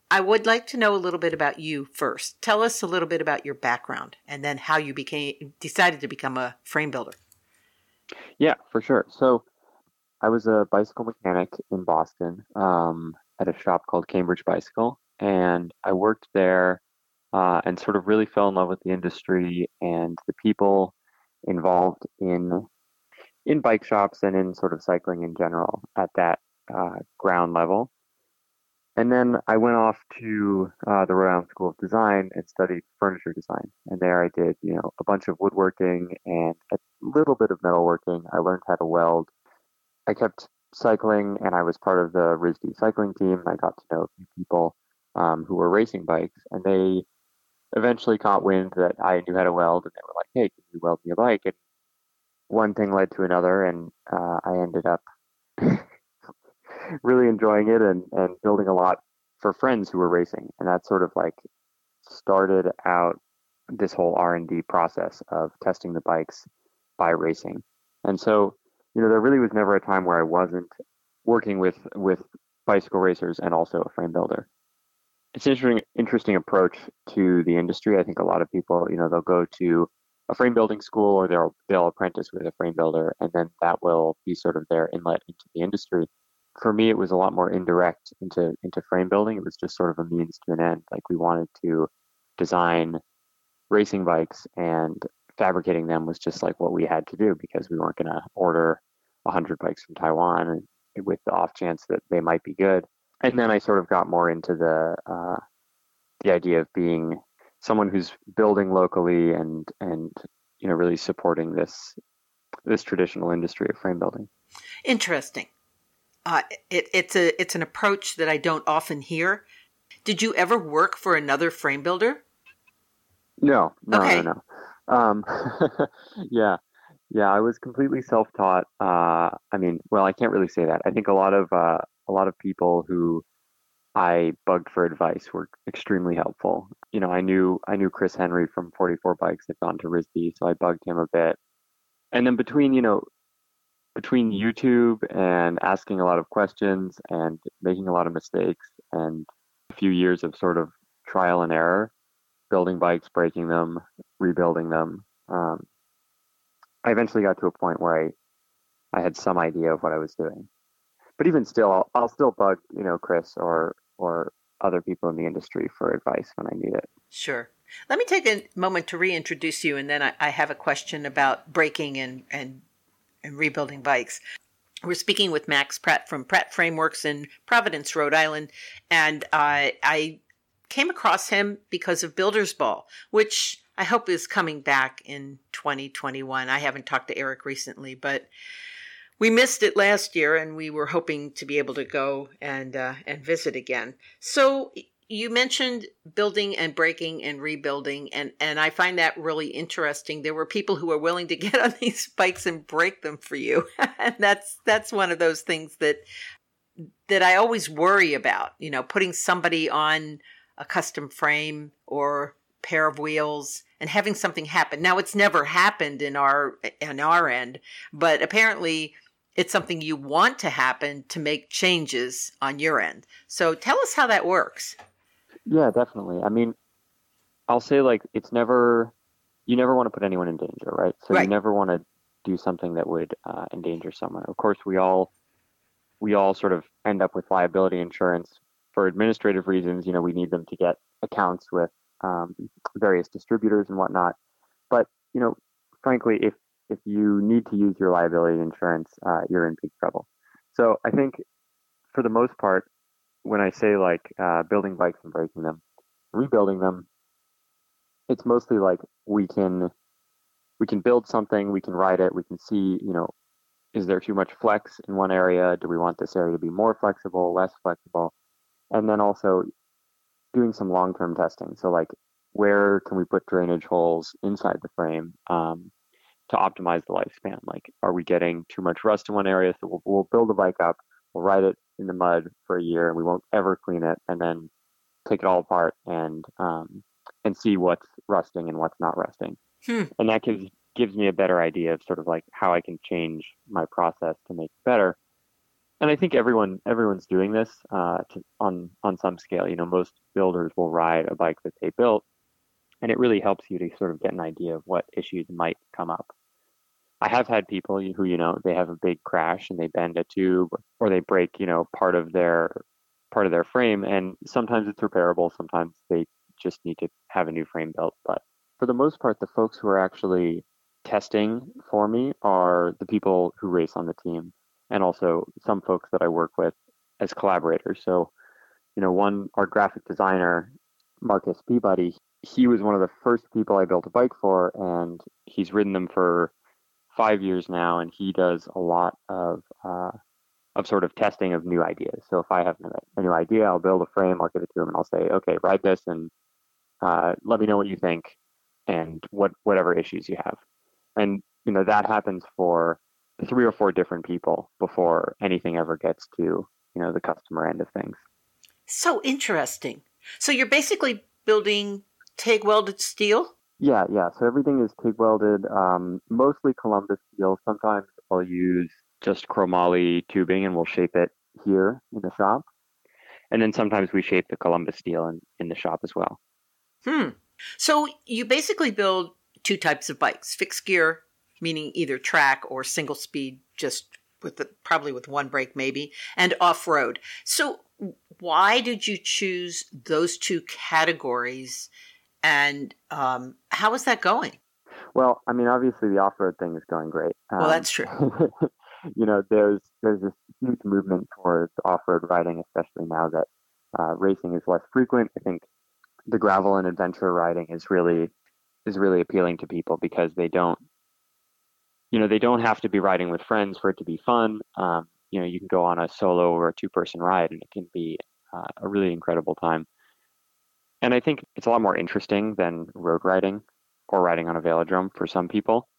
I would like to know a little bit about you first. Tell us a little bit about your background and then how you became decided to become a frame builder. Yeah, for sure. So I was a bicycle mechanic in Boston um, at a shop called Cambridge Bicycle, and I worked there uh, and sort of really fell in love with the industry and the people involved in in bike shops and in sort of cycling in general at that uh, ground level. And then I went off to uh, the Rhode Island School of Design and studied furniture design. And there I did, you know, a bunch of woodworking and a little bit of metalworking. I learned how to weld. I kept cycling, and I was part of the RISD cycling team. I got to know a few people um, who were racing bikes, and they eventually caught wind that I knew how to weld, and they were like, "Hey, can you weld me a bike?" And one thing led to another, and uh, I ended up [LAUGHS] really enjoying it and, and building a lot for friends who were racing. And that sort of like started out this whole R&D process of testing the bikes by racing. And so, you know, there really was never a time where I wasn't working with with bicycle racers and also a frame builder. It's an interesting interesting approach to the industry. I think a lot of people, you know, they'll go to a frame building school or they'll they'll apprentice with a frame builder and then that will be sort of their inlet into the industry for me it was a lot more indirect into into frame building it was just sort of a means to an end like we wanted to design racing bikes and fabricating them was just like what we had to do because we weren't going to order 100 bikes from taiwan with the off chance that they might be good and then i sort of got more into the uh, the idea of being someone who's building locally and and you know really supporting this this traditional industry of frame building interesting uh, it, it's a it's an approach that I don't often hear. Did you ever work for another frame builder? No, no, okay. no, no. Um, [LAUGHS] yeah, yeah. I was completely self-taught. Uh, I mean, well, I can't really say that. I think a lot of uh, a lot of people who I bugged for advice were extremely helpful. You know, I knew I knew Kris Henry from 44 Bikes had gone to RISD, so I bugged him a bit. And then between you know between YouTube and asking a lot of questions and making a lot of mistakes and a few years of sort of trial and error, building bikes, breaking them, rebuilding them, um, I eventually got to a point where I, I had some idea of what I was doing. But even still, I'll, I'll still bug, you know, Kris or or other people in the industry for advice when I need it. Sure. Let me take a moment to reintroduce you, and then I, I have a question about breaking and, and and rebuilding bikes. We're speaking with Max Pratt from Pratt Frameworks in Providence, Rhode Island, and uh, I came across him because of Builders Ball, which I hope is coming back in 2021. I haven't talked to Eric recently, but we missed it last year, and we were hoping to be able to go and uh, and visit again. So you mentioned building and breaking and rebuilding and and I find that really interesting. There were people who were willing to [LAUGHS] get on these bikes and break them for you. [LAUGHS] and that's that's one of those things that that I always worry about, you know, putting somebody on a custom frame or pair of wheels and having something happen. Now it's never happened in our in our end, but apparently it's something you want to happen to make changes on your end. So tell us how that works. Yeah, definitely. I mean, I'll say like it's never you never want to put anyone in danger, right? So right. you never want to do something that would uh, endanger someone. Of course, we all we all sort of end up with liability insurance for administrative reasons. You know, we need them to get accounts with um, various distributors and whatnot. But you know, frankly, if if you need to use your liability insurance, uh, you're in big trouble. So I think, for the most part, when I say like uh, building bikes and breaking them, rebuilding them, it's mostly like we can we can build something, we can ride it, we can see, you know, is there too much flex in one area? Do we want this area to be more flexible, less flexible? And then also doing some long term testing. So, like, where can we put drainage holes inside the frame um, to optimize the lifespan? Like, are we getting too much rust in one area? So, we'll, we'll build a bike up, we'll ride it in the mud for a year, and we won't ever clean it, and then take it all apart and um, and see what's rusting and what's not rusting. Hmm. And that gives gives me a better idea of sort of like how I can change my process to make it better. And I think everyone everyone's doing this uh, to, on on some scale. You know, most builders will ride a bike that they built, and it really helps you to sort of get an idea of what issues might come up. I have had people who you know they have a big crash and they bend a tube or they break you know part of their part of their frame, and sometimes it's repairable. Sometimes they just need to have a new frame built. But for the most part, the folks who are actually testing for me are the people who race on the team and also some folks that I work with as collaborators. So, you know, one, our graphic designer, Marcus Peabody, he was one of the first people I built a bike for, and he's ridden them for five years now, and he does a lot of uh, of sort of testing of new ideas. So if I have a new idea, I'll build a frame, I'll give it to him, and I'll say, okay, ride this, and uh, let me know what you think, and what whatever issues you have and you know that happens for three or four different people before anything ever gets to you know the customer end of things So interesting. So you're basically building TIG welded steel? yeah yeah so everything is TIG welded um, mostly columbus steel sometimes i'll use just chromoly tubing and we'll shape it here in the shop and then sometimes we shape the columbus steel in, in the shop as well Hmm. So you basically build two types of bikes fixed gear, meaning either track or single speed, just with the, probably with one brake maybe, and off road. So why did you choose those two categories and um, how is that going? Well, I mean, obviously the off-road thing is going great. Well, Um, that's true. [LAUGHS] you know, there's there's this huge movement towards off-road riding, especially now that uh, racing is less frequent. I think the gravel and adventure riding is really is really appealing to people because they don't, you know, they don't have to be riding with friends for it to be fun. Um, you know, you can go on a solo or a two-person ride, and it can be uh, a really incredible time. And I think it's a lot more interesting than road riding or riding on a velodrome for some people.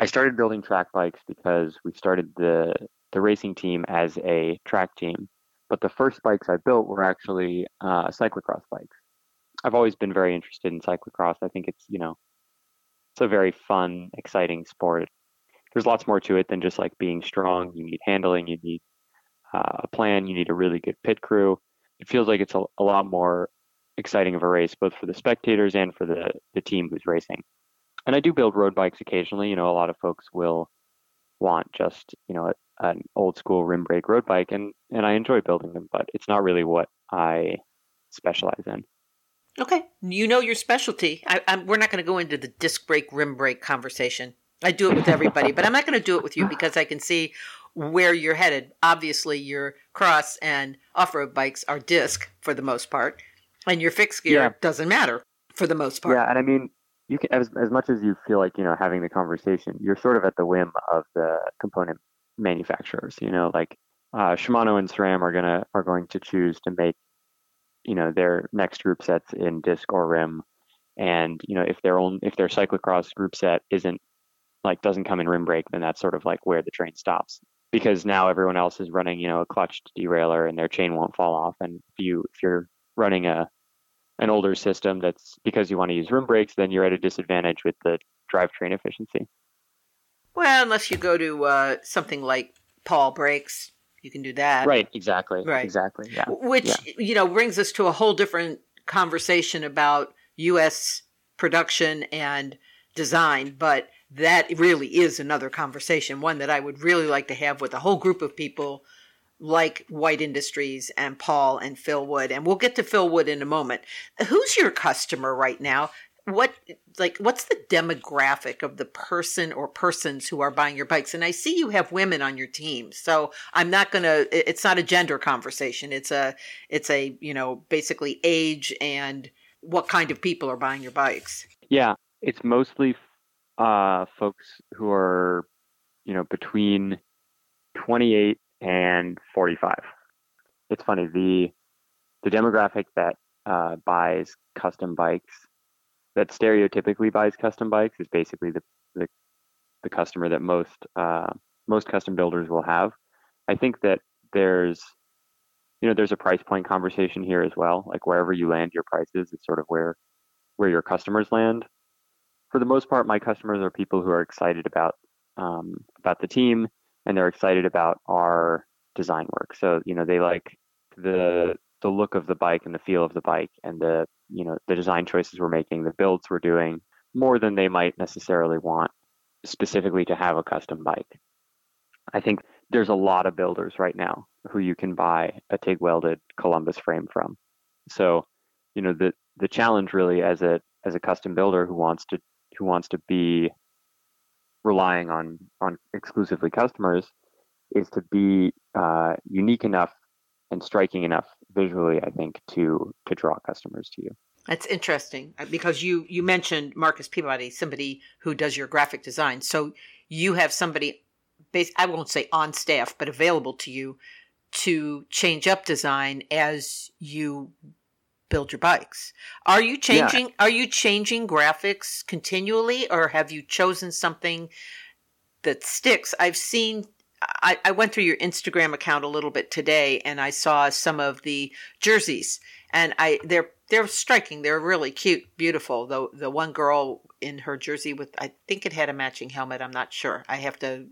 I started building track bikes because we started the the racing team as a track team, but the first bikes I built were actually uh, cyclocross bikes. I've always been very interested in cyclocross. I think it's you know it's a very fun, exciting sport. There's lots more to it than just like being strong. You need handling, you need uh, a plan, you need a really good pit crew. It feels like it's a, a lot more exciting of a race, both for the spectators and for the the team who's racing and I do build road bikes occasionally. You know, a lot of folks will want just you know an old school rim brake road bike, and and I enjoy building them, but it's not really what I specialize in. Okay, you know your specialty. I, I'm, we're not going to go into the disc brake, rim brake conversation. I do it with everybody, but I'm not going to do it with you because I can see where you're headed. Obviously, your cross and off-road bikes are disc for the most part, and your fixed gear Yeah. doesn't matter for the most part. Yeah, and I mean, you can as as much as you feel like you know having the conversation, you're sort of at the whim of the component manufacturers. You know, like uh, Shimano and SRAM are gonna are going to choose to make you know their next group sets in disc or rim, and you know if their own if their cyclocross group set isn't like doesn't come in rim brake, then that's sort of like where the train stops. Because now everyone else is running you know a clutched derailleur and their chain won't fall off, and if you if you're running a an older system that's because you want to use rim brakes, then you're at a disadvantage with the drivetrain efficiency. Well, unless you go to uh, something like Paul Brakes, you can do that. Right, exactly. Right. Exactly. Yeah. Which, Yeah. you know, brings us to a whole different conversation about U.S. production and design. But that really is another conversation, one that I would really like to have with a whole group of people, like White Industries and Paul and Phil Wood, and we'll get to Phil Wood in a moment. Who's your customer right now? What like what's the demographic of the person or persons who are buying your bikes? And I see you have women on your team, so I'm not gonna. It's not a gender conversation. It's a it's a you know basically age and what kind of people are buying your bikes. Yeah, it's mostly uh, folks who are you know between 28 and 45. It's funny the the demographic that uh, buys custom bikes that stereotypically buys custom bikes is basically the the, the customer that most uh, most custom builders will have. I think that there's you know there's a price point conversation here as well. Like wherever you land your prices is sort of where where your customers land. For the most part, my customers are people who are excited about um, about the team and they're excited about our design work. So you know they like the the look of the bike and the feel of the bike and the you know the design choices we're making, the builds we're doing more than they might necessarily want specifically to have a custom bike. I think there's a lot of builders right now who you can buy a TIG welded Columbus frame from. So, you know, the the challenge really as a as a custom builder who wants to who wants to be relying on on exclusively customers is to be uh, unique enough and striking enough visually, I think, to to draw customers to you. That's interesting uh, because you you mentioned Marcus Peabody, somebody who does your graphic design. So you have somebody, I won't say on staff, but available to you to change up design as you build your bikes. Are you changing? Yeah. Are you changing graphics continually, or have you chosen something that sticks? I've seen I, I, went through your Instagram account a little bit today and I saw some of the jerseys and I they're they're striking. They're really cute, beautiful. The the one girl in her jersey with I think it had a matching helmet. I'm not sure. I have to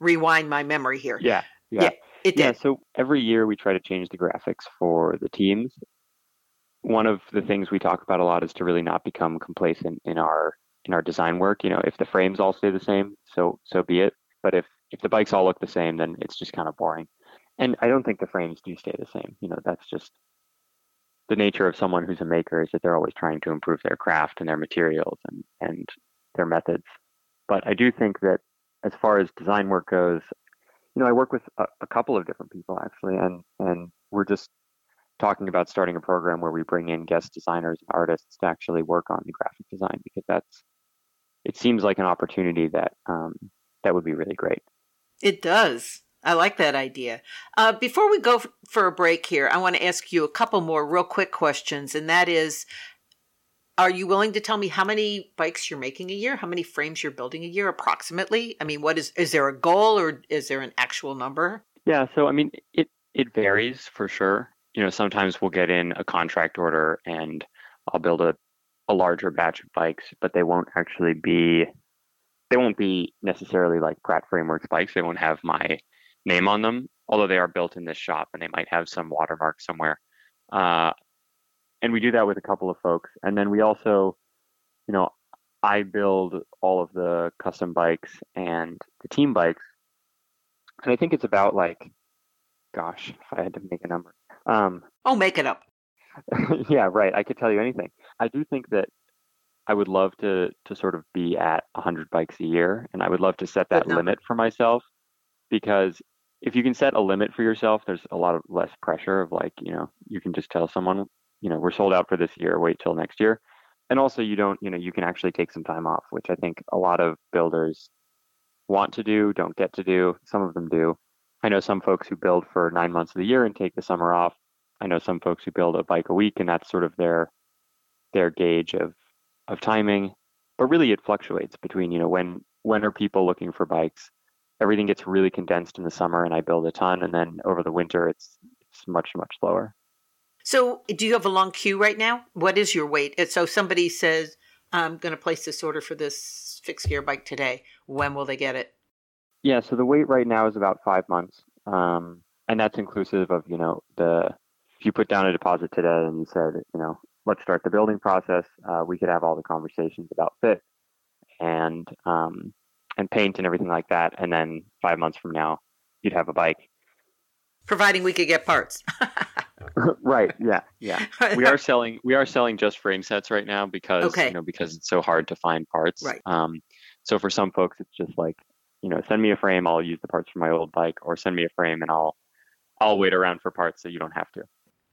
rewind my memory here. Yeah. Yeah. yeah it did. Yeah, so every year we try to change the graphics for the teams. One of the things we talk about a lot is to really not become complacent in our in our design work. You know, if the frames all stay the same, so so be it. But if if the bikes all look the same, then it's just kind of boring. And I don't think the frames do stay the same. You know, that's just the nature of someone who's a maker is that they're always trying to improve their craft and their materials and, and their methods. But I do think that as far as design work goes, you know, I work with a, a couple of different people actually, and and we're just talking about starting a program where we bring in guest designers and artists to actually work on the graphic design because that's it seems like an opportunity that um, that would be really great. It does. I like that idea. Uh, before we go f- for a break here, I want to ask you a couple more real quick questions, and that is Are you willing to tell me how many bikes you're making a year? How many frames you're building a year approximately? I mean, what is, is there a goal or is there an actual number? Yeah, so I mean, it, it varies for sure. You know, sometimes we'll get in a contract order and I'll build a, a larger batch of bikes, but they won't actually be they won't be necessarily like Pratt Frameworks bikes. They won't have my name on them, although they are built in this shop and they might have some watermark somewhere. Uh, and we do that with a couple of folks. And then we also, you know, I build all of the custom bikes and the team bikes. And I think it's about like, gosh, if I had to make a number. Um, oh, make it up. [LAUGHS] yeah, right. I could tell you anything. I do think that I would love to to sort of be at 100 bikes a year, and I would love to set that limit for myself because if you can set a limit for yourself, there's a lot of less pressure of like you know you can just tell someone you know we're sold out for this year, wait till next year, and also you don't you know you can actually take some time off, which I think a lot of builders want to do, don't get to do. Some of them do. I know some folks who build for nine months of the year and take the summer off. I know some folks who build a bike a week, and that's sort of their their gauge of of timing, but really it fluctuates between, you know, when when are people looking for bikes? Everything gets really condensed in the summer and I build a ton and then over the winter it's it's much much slower. So, do you have a long queue right now? What is your wait? So somebody says, "I'm going to place this order for this fixed gear bike today." When will they get it? Yeah, so the wait right now is about 5 months. Um, and that's inclusive of, you know, the if you put down a deposit today and you said, you know, let's start the building process. Uh, we could have all the conversations about fit and um, and paint and everything like that. And then five months from now, you'd have a bike. providing we could get parts. [LAUGHS] right. Yeah. Yeah. [LAUGHS] We are selling. We are selling just frame sets right now because okay. you know because it's so hard to find parts. Right. Um, so for some folks, it's just like you know, send me a frame. I'll use the parts from my old bike, or send me a frame and I'll I'll wait around for parts so you don't have to.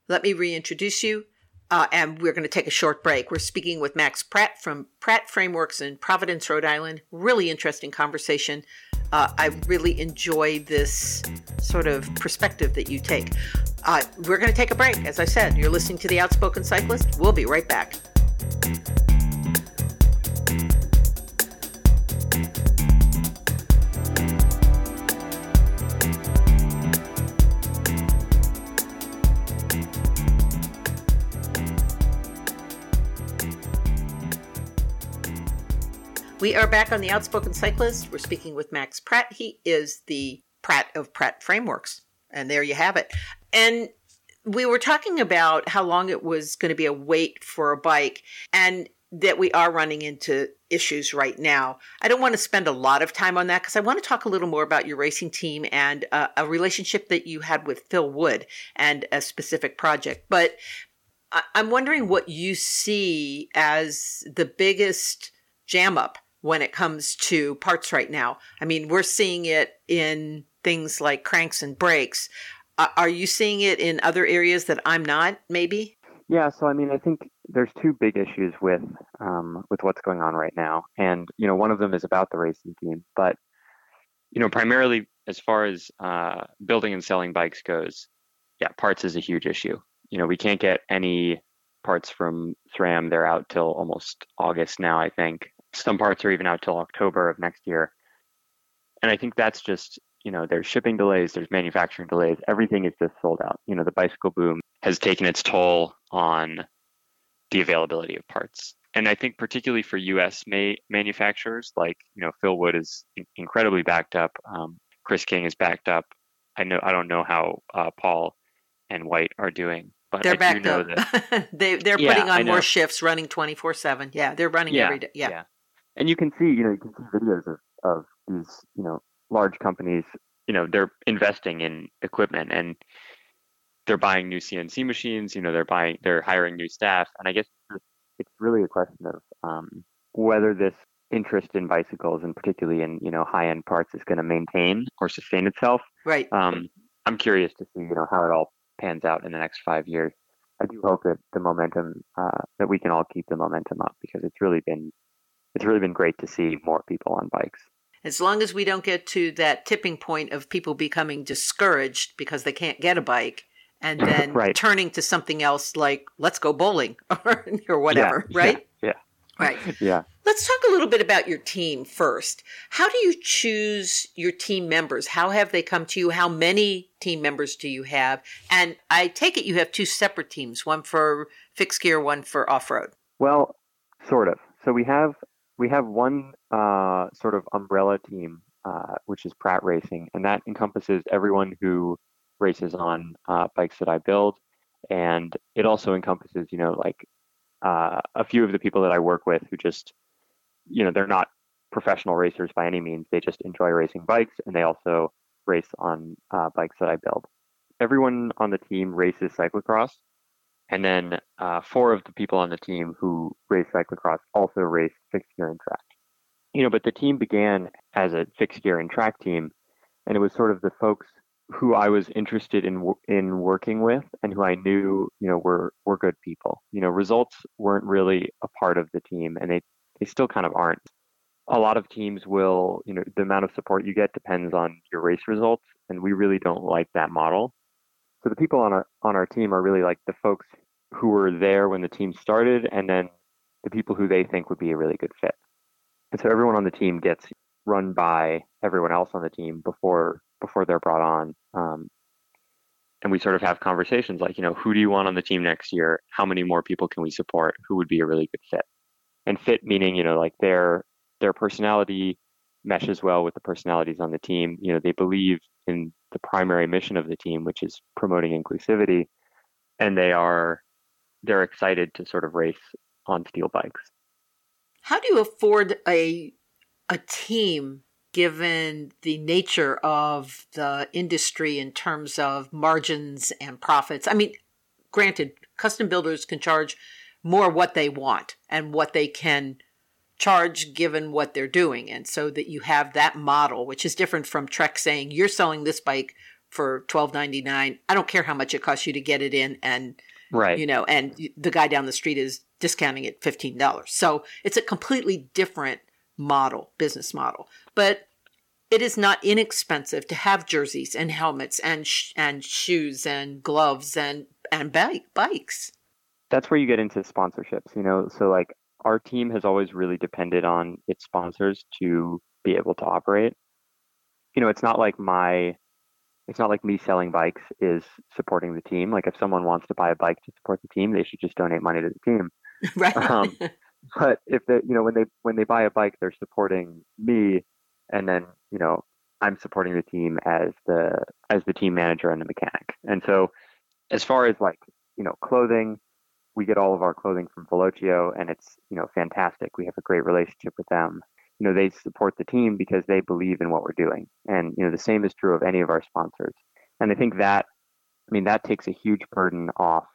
Let me reintroduce you. Uh, and we're going to take a short break. We're speaking with Max Pratt from Pratt Frameworks in Providence, Rhode Island. Really interesting conversation. Uh, I really enjoy this sort of perspective that you take. Uh, we're going to take a break. As I said, you're listening to The Outspoken Cyclist. We'll be right back. We are back on the Outspoken Cyclist. We're speaking with Max Pratt. He is the Pratt of Pratt Frameworks. And there you have it. And we were talking about how long it was going to be a wait for a bike and that we are running into issues right now. I don't want to spend a lot of time on that because I want to talk a little more about your racing team and uh, a relationship that you had with Phil Wood and a specific project. But I'm wondering what you see as the biggest jam up when it comes to parts right now. I mean, we're seeing it in things like cranks and brakes. Uh, are you seeing it in other areas that I'm not, maybe? Yeah, so I mean, I think there's two big issues with um, with what's going on right now, and you know, one of them is about the racing team, but you know, primarily as far as uh, building and selling bikes goes, yeah, parts is a huge issue. You know, we can't get any parts from SRAM. They're out till almost August now, I think. Some parts are even out till October of next year. And I think that's just, you know, there's shipping delays, there's manufacturing delays, everything is just sold out. You know, the bicycle boom has taken its toll on the availability of parts. And I think particularly for US ma- manufacturers, like, you know, Phil Wood is incredibly backed up. Um, Chris King is backed up. I know, I don't know how uh, Paul and White are doing, but they're I backed up. That, [LAUGHS] they, they're yeah, putting on more shifts running 24 seven. Yeah. They're running yeah, every day. Yeah. yeah and you can see, you know, you can see videos of, of these, you know, large companies, you know, they're investing in equipment and they're buying new CNC machines, you know, they're buying, they're hiring new staff. And I guess it's really a question of um, whether this interest in bicycles and particularly in, you know, high end parts is going to maintain or sustain itself. Right. Um, I'm curious to see, you know, how it all pans out in the next five years. I do hope that the momentum, uh, that we can all keep the momentum up because it's really been it's really been great to see more people on bikes. As long as we don't get to that tipping point of people becoming discouraged because they can't get a bike and [LAUGHS] then right. turning to something else like let's go bowling [LAUGHS] or, or whatever, yeah, right? Yeah, yeah. Right. Yeah. Let's talk a little bit about your team first. How do you choose your team members? How have they come to you? How many team members do you have? And I take it you have two separate teams, one for fixed gear, one for off road. Well, sort of. So we have we have one uh, sort of umbrella team, uh, which is Pratt Racing, and that encompasses everyone who races on uh, bikes that I build, and it also encompasses, you know, like uh, a few of the people that I work with who just, you know, they're not professional racers by any means. They just enjoy racing bikes, and they also race on uh, bikes that I build. Everyone on the team races cyclocross, and then uh, four of the people on the team who race cyclocross also race fixed gear and track. You know, but the team began as a fixed gear and track team, and it was sort of the folks who I was interested in in working with and who I knew, you know, were were good people. You know, results weren't really a part of the team, and they they still kind of aren't. A lot of teams will, you know, the amount of support you get depends on your race results, and we really don't like that model. So the people on our on our team are really like the folks who were there when the team started, and then the people who they think would be a really good fit. And so everyone on the team gets run by everyone else on the team before before they're brought on. Um, and we sort of have conversations like, you know, who do you want on the team next year? How many more people can we support? Who would be a really good fit? And fit meaning, you know, like their their personality meshes well with the personalities on the team. You know, they believe in the primary mission of the team, which is promoting inclusivity, and they are they're excited to sort of race on steel bikes. How do you afford a a team given the nature of the industry in terms of margins and profits. I mean, granted, custom builders can charge more what they want and what they can charge given what they're doing. And so that you have that model, which is different from Trek saying, you're selling this bike for twelve ninety nine. I don't care how much it costs you to get it in and right. you know, and the guy down the street is discounting it $15. So it's a completely different model, business model. But it is not inexpensive to have jerseys and helmets and sh- and shoes and gloves and and bike bikes. That's where you get into sponsorships, you know. So like our team has always really depended on its sponsors to be able to operate. You know, it's not like my it's not like me selling bikes is supporting the team. Like if someone wants to buy a bike to support the team, they should just donate money to the team. [LAUGHS] right. Um, [LAUGHS] but if they, you know, when they when they buy a bike, they're supporting me, and then you know, I'm supporting the team as the as the team manager and the mechanic. And so, as far as like you know, clothing, we get all of our clothing from Velocio, and it's you know fantastic. We have a great relationship with them. You know, they support the team because they believe in what we're doing, and you know, the same is true of any of our sponsors. And I think that, I mean, that takes a huge burden off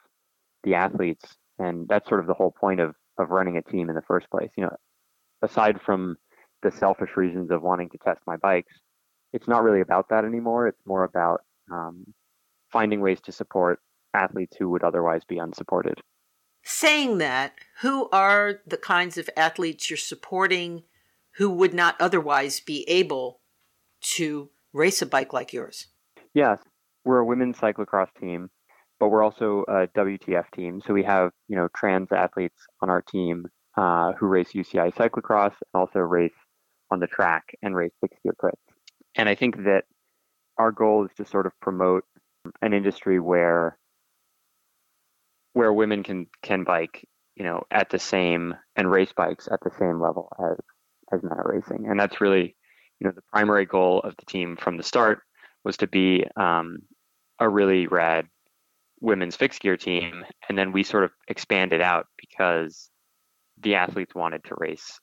the athletes and that's sort of the whole point of of running a team in the first place you know aside from the selfish reasons of wanting to test my bikes it's not really about that anymore it's more about um, finding ways to support athletes who would otherwise be unsupported saying that who are the kinds of athletes you're supporting who would not otherwise be able to race a bike like yours yes we're a women's cyclocross team but we're also a WTF team. So we have, you know, trans athletes on our team uh, who race UCI cyclocross and also race on the track and race fixed gear crits. And I think that our goal is to sort of promote an industry where where women can can bike, you know, at the same and race bikes at the same level as as men are racing. And that's really, you know, the primary goal of the team from the start was to be um, a really rad women's fixed gear team, and then we sort of expanded out because the athletes wanted to race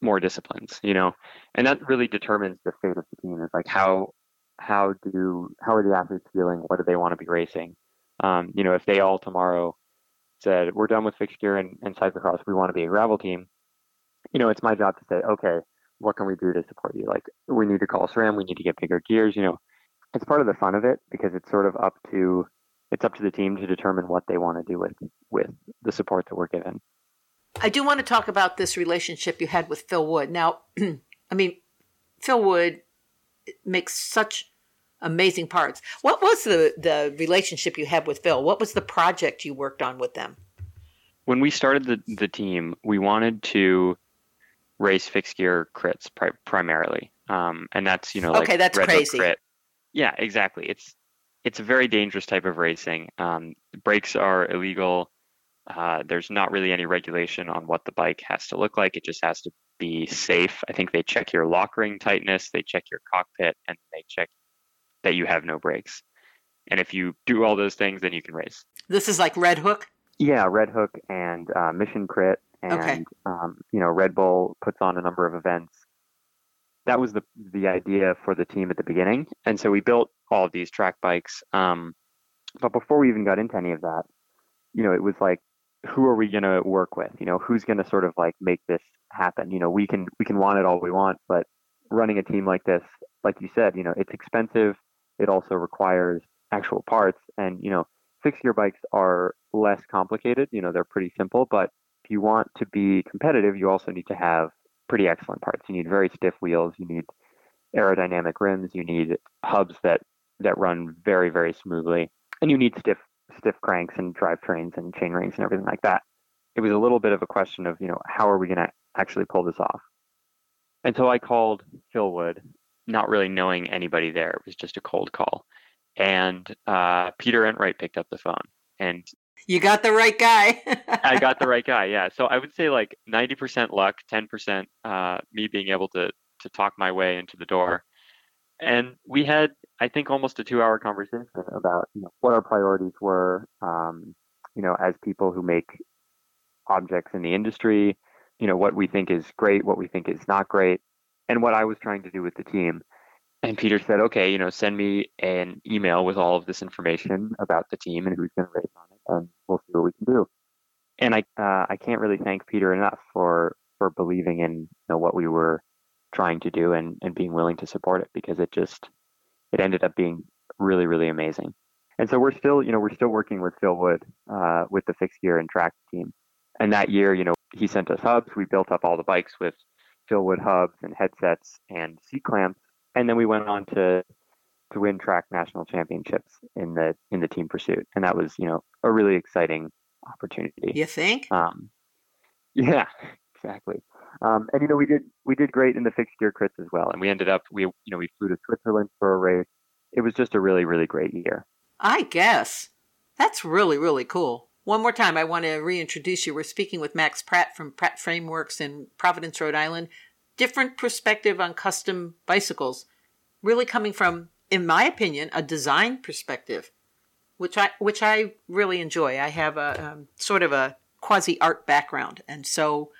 more disciplines, you know, and that really determines the fate of the team. Is like how how do how are the athletes feeling? What do they want to be racing? Um, you know, if they all tomorrow said we're done with fixed gear and, and cyclocross, we want to be a gravel team. You know, it's my job to say, okay, what can we do to support you? Like, we need to call SRAM, we need to get bigger gears. You know, it's part of the fun of it because it's sort of up to it's up to the team to determine what they want to do with with the support that we're given. I do want to talk about this relationship you had with Phil Wood. Now, [CLEARS THROAT] I mean, Phil Wood makes such amazing parts. What was the the relationship you had with Phil? What was the project you worked on with them? When we started the the team, we wanted to race fixed gear crits pri- primarily, um, and that's you know okay, that's Red crazy. Crit. Yeah, exactly. It's it's a very dangerous type of racing. Um, brakes are illegal. Uh, there's not really any regulation on what the bike has to look like. It just has to be safe. I think they check your lock ring tightness, they check your cockpit, and they check that you have no brakes. And if you do all those things, then you can race. This is like Red Hook. Yeah, Red Hook and uh, Mission Crit, and okay. um, you know Red Bull puts on a number of events that was the the idea for the team at the beginning, and so we built all of these track bikes. Um, but before we even got into any of that, you know, it was like, who are we going to work with? You know, who's going to sort of like make this happen? You know, we can we can want it all we want, but running a team like this, like you said, you know, it's expensive. It also requires actual parts, and you know, fixed gear bikes are less complicated. You know, they're pretty simple, but if you want to be competitive, you also need to have pretty excellent parts. You need very stiff wheels. You need aerodynamic rims. You need hubs that that run very very smoothly, and you need stiff stiff cranks and drivetrains and chain rings and everything like that. It was a little bit of a question of you know how are we going to actually pull this off. And so I called Phil Wood, not really knowing anybody there. It was just a cold call, and uh, Peter Entright picked up the phone, and you got the right guy. [LAUGHS] I got the right guy. Yeah. So I would say like 90% luck, 10% uh, me being able to to talk my way into the door. And we had, I think, almost a two-hour conversation about you know, what our priorities were. Um, you know, as people who make objects in the industry, you know, what we think is great, what we think is not great. And what I was trying to do with the team. And Peter said, okay, you know, send me an email with all of this information about the team and who's going to race on it, and we'll see what we can do. And I, uh, I can't really thank Peter enough for for believing in you know what we were trying to do and and being willing to support it because it just it ended up being really really amazing. And so we're still, you know, we're still working with Phil Wood uh, with the fixed gear and track team. And that year, you know, he sent us hubs. We built up all the bikes with Phil Wood hubs and headsets and C clamps. and then we went on to to win track national championships in the in the team pursuit, and that was you know a really exciting opportunity. You think? Um, yeah, [LAUGHS] exactly. Um, and you know we did we did great in the fixed gear crits as well, and we ended up we you know we flew to Switzerland for a race. It was just a really really great year. I guess that's really really cool. One more time, I want to reintroduce you. We're speaking with Max Pratt from Pratt Frameworks in Providence, Rhode Island. Different perspective on custom bicycles, really coming from, in my opinion, a design perspective, which I which I really enjoy. I have a um, sort of a quasi art background, and so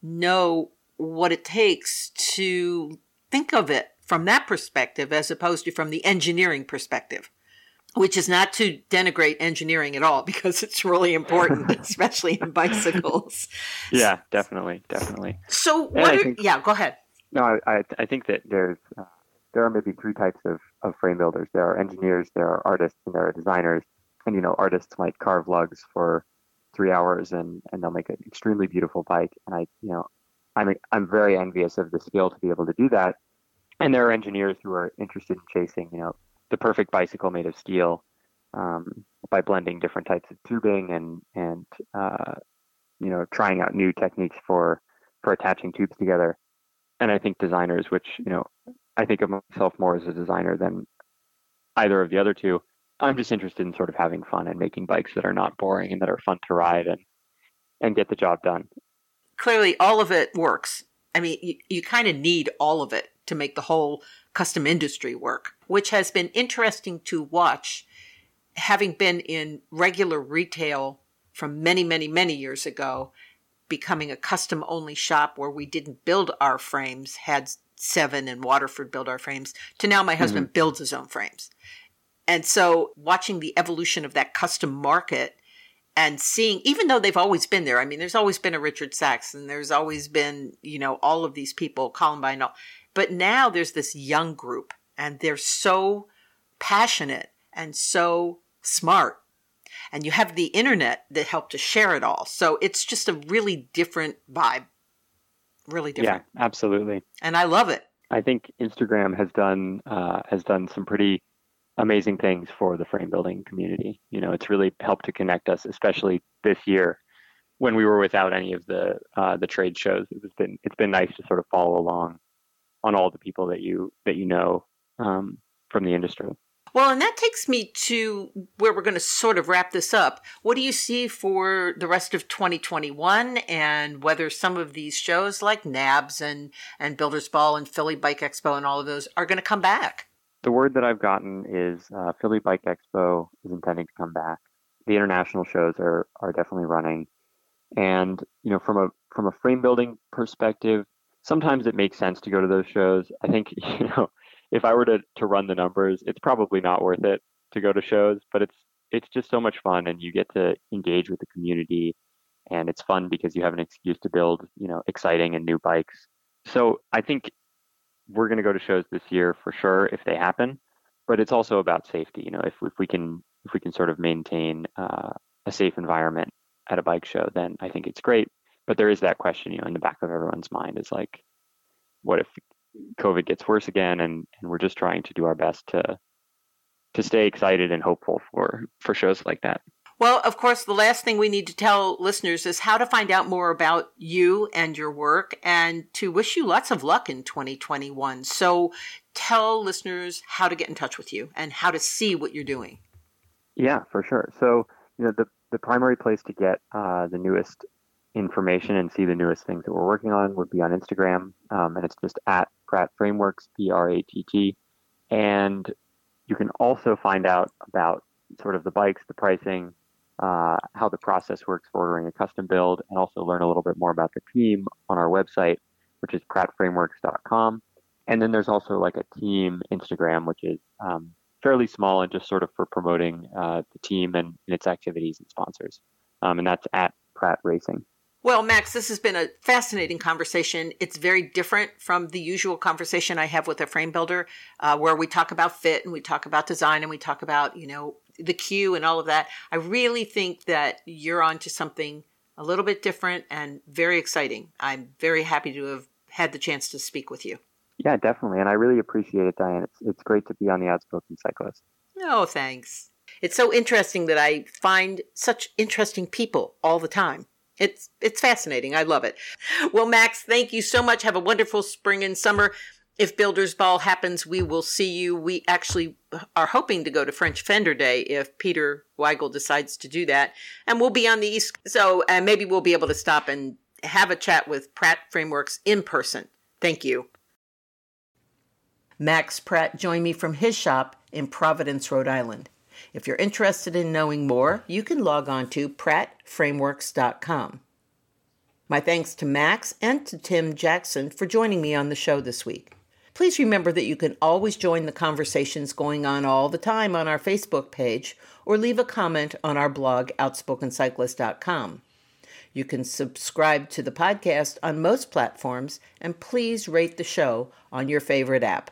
know what it takes to think of it from that perspective as opposed to from the engineering perspective which is not to denigrate engineering at all [LAUGHS] because it's really important, [LAUGHS] especially in bicycles. Yeah, definitely, definitely. So, what are, think, yeah, go ahead. No, I, I think that there's uh, there are maybe three types of, of frame builders. There are engineers, there are artists, and there are designers. And you know, artists might carve lugs for three hours and, and they'll make an extremely beautiful bike. And I, you know, I'm I'm very envious of the skill to be able to do that. And there are engineers who are interested in chasing, you know, the perfect bicycle made of steel um, by blending different types of tubing and and uh, you know trying out new techniques for for attaching tubes together. And I think designers, which you know, I think of myself more as a designer than either of the other two. I'm just interested in sort of having fun and making bikes that are not boring and that are fun to ride and and get the job done. Clearly, all of it works. I mean, you, you kind of need all of it to make the whole custom industry work, which has been interesting to watch, having been in regular retail from many, many, many years ago, becoming a custom only shop where we didn't build our frames, had Seven and Waterford build our frames, to now my husband mm-hmm. builds his own frames. And so watching the evolution of that custom market and seeing, even though they've always been there, I mean, there's always been a Richard Sachs and there's always been, you know, all of these people, Columbine, all, but now there's this young group and they're so passionate and so smart. And you have the internet that helped to share it all. So it's just a really different vibe. Really different. Yeah, absolutely. And I love it. I think Instagram has done uh, has done some pretty amazing things for the frame building community. You know, it's really helped to connect us, especially this year when we were without any of the uh, the trade shows. It's been it's been nice to sort of follow along on all the people that you that you know um, from the industry. Well, and that takes me to where we're going to sort of wrap this up. What do you see for the rest of 2021 and whether some of these shows like NAHBS and, and Builders Ball and Philly Bike Expo and all of those are going to come back? The word that I've gotten is uh, Philly Bike Expo is intending to come back. The international shows are, are definitely running. And, you know, from a, from a frame building perspective, sometimes it makes sense to go to those shows. I think, [LAUGHS] you know, if I were to, to run the numbers, it's probably not worth it to go to shows, but it's it's just so much fun and you get to engage with the community and it's fun because you have an excuse to build, you know, exciting and new bikes. So I think we're going to go to shows this year for sure if they happen, but it's also about safety. You know, if, if we can if we can sort of maintain uh, a safe environment at a bike show, then I think it's great but there is that question, you know, in the back of everyone's mind is like, what if COVID gets worse again? And, and we're just trying to do our best to to stay excited and hopeful for for shows like that. Well, of course, the last thing we need to tell listeners is how to find out more about you and your work and to wish you lots of luck in 2021. So tell listeners how to get in touch with you and how to see what you're doing. Yeah, for sure. So, you know, the, the primary place to get uh, the newest information and see the newest things that we're working on would be on Instagram. Um, and it's just at Pratt Frameworks, P R A T T. And you can also find out about sort of the bikes, the pricing, uh, how the process works for ordering a custom build, and also learn a little bit more about the team on our website, which is prattframeworks.com. And then there's also like a team Instagram, which is um, fairly small and just sort of for promoting uh, the team and, and, its activities and sponsors. Um, and that's at Pratt Racing. Well, Max, this has been a fascinating conversation. It's very different from the usual conversation I have with a frame builder, uh, where we talk about fit and we talk about design and we talk about, you know, the queue and all of that. I really think that you're onto something a little bit different and very exciting. I'm very happy to have had the chance to speak with you. Yeah, definitely. And I really appreciate it, Diane. It's, it's great to be on the Outspoken Cyclist. Oh, thanks. It's so interesting that I find such interesting people all the time. It's it's fascinating. I love it. Well, Max, thank you so much. Have a wonderful spring and summer. If Builders Ball happens, we will see you. We actually are hoping to go to French Fender Day if Peter Weigle decides to do that, and we'll be on the east. So uh, maybe we'll be able to stop and have a chat with Pratt Frameworks in person. Thank you. Max Pratt joined me from his shop in Providence, Rhode Island. If you're interested in knowing more, you can log on to prattframeworks.com. My thanks to Max and to Tim Jackson for joining me on the show this week. Please remember that you can always join the conversations going on all the time on our Facebook page or leave a comment on our blog, outspokencyclist.com. You can subscribe to the podcast on most platforms and please rate the show on your favorite app.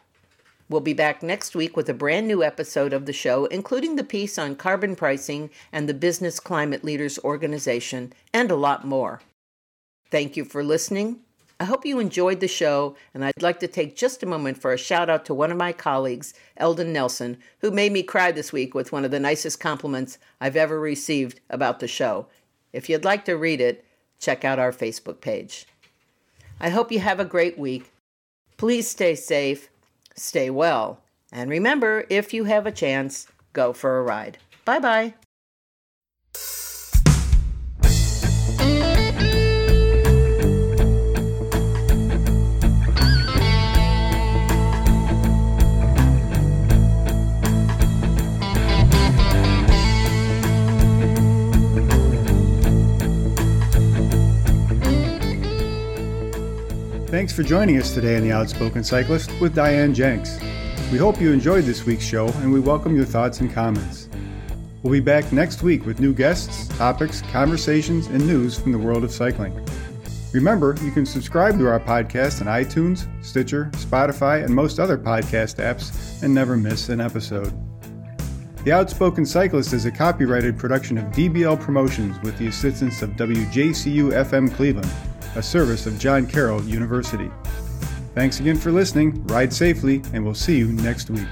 We'll be back next week with a brand new episode of the show, including the piece on carbon pricing and the Business Climate Leaders Organization, and a lot more. Thank you for listening. I hope you enjoyed the show, and I'd like to take just a moment for a shout out to one of my colleagues, Eldon Nelson, who made me cry this week with one of the nicest compliments I've ever received about the show. If you'd like to read it, check out our Facebook page. I hope you have a great week. Please stay safe Stay well. And remember, if you have a chance, go for a ride. Bye bye. Thanks for joining us today on The Outspoken Cyclist with Diane Jenks. We hope you enjoyed this week's show and we welcome your thoughts and comments. We'll be back next week with new guests, topics, conversations, and news from the world of cycling. Remember, you can subscribe to our podcast on iTunes, Stitcher, Spotify, and most other podcast apps and never miss an episode. The Outspoken Cyclist is a copyrighted production of DBL Promotions with the assistance of WJCU FM Cleveland a service of John Carroll University. Thanks again for listening, ride safely, and we'll see you next week.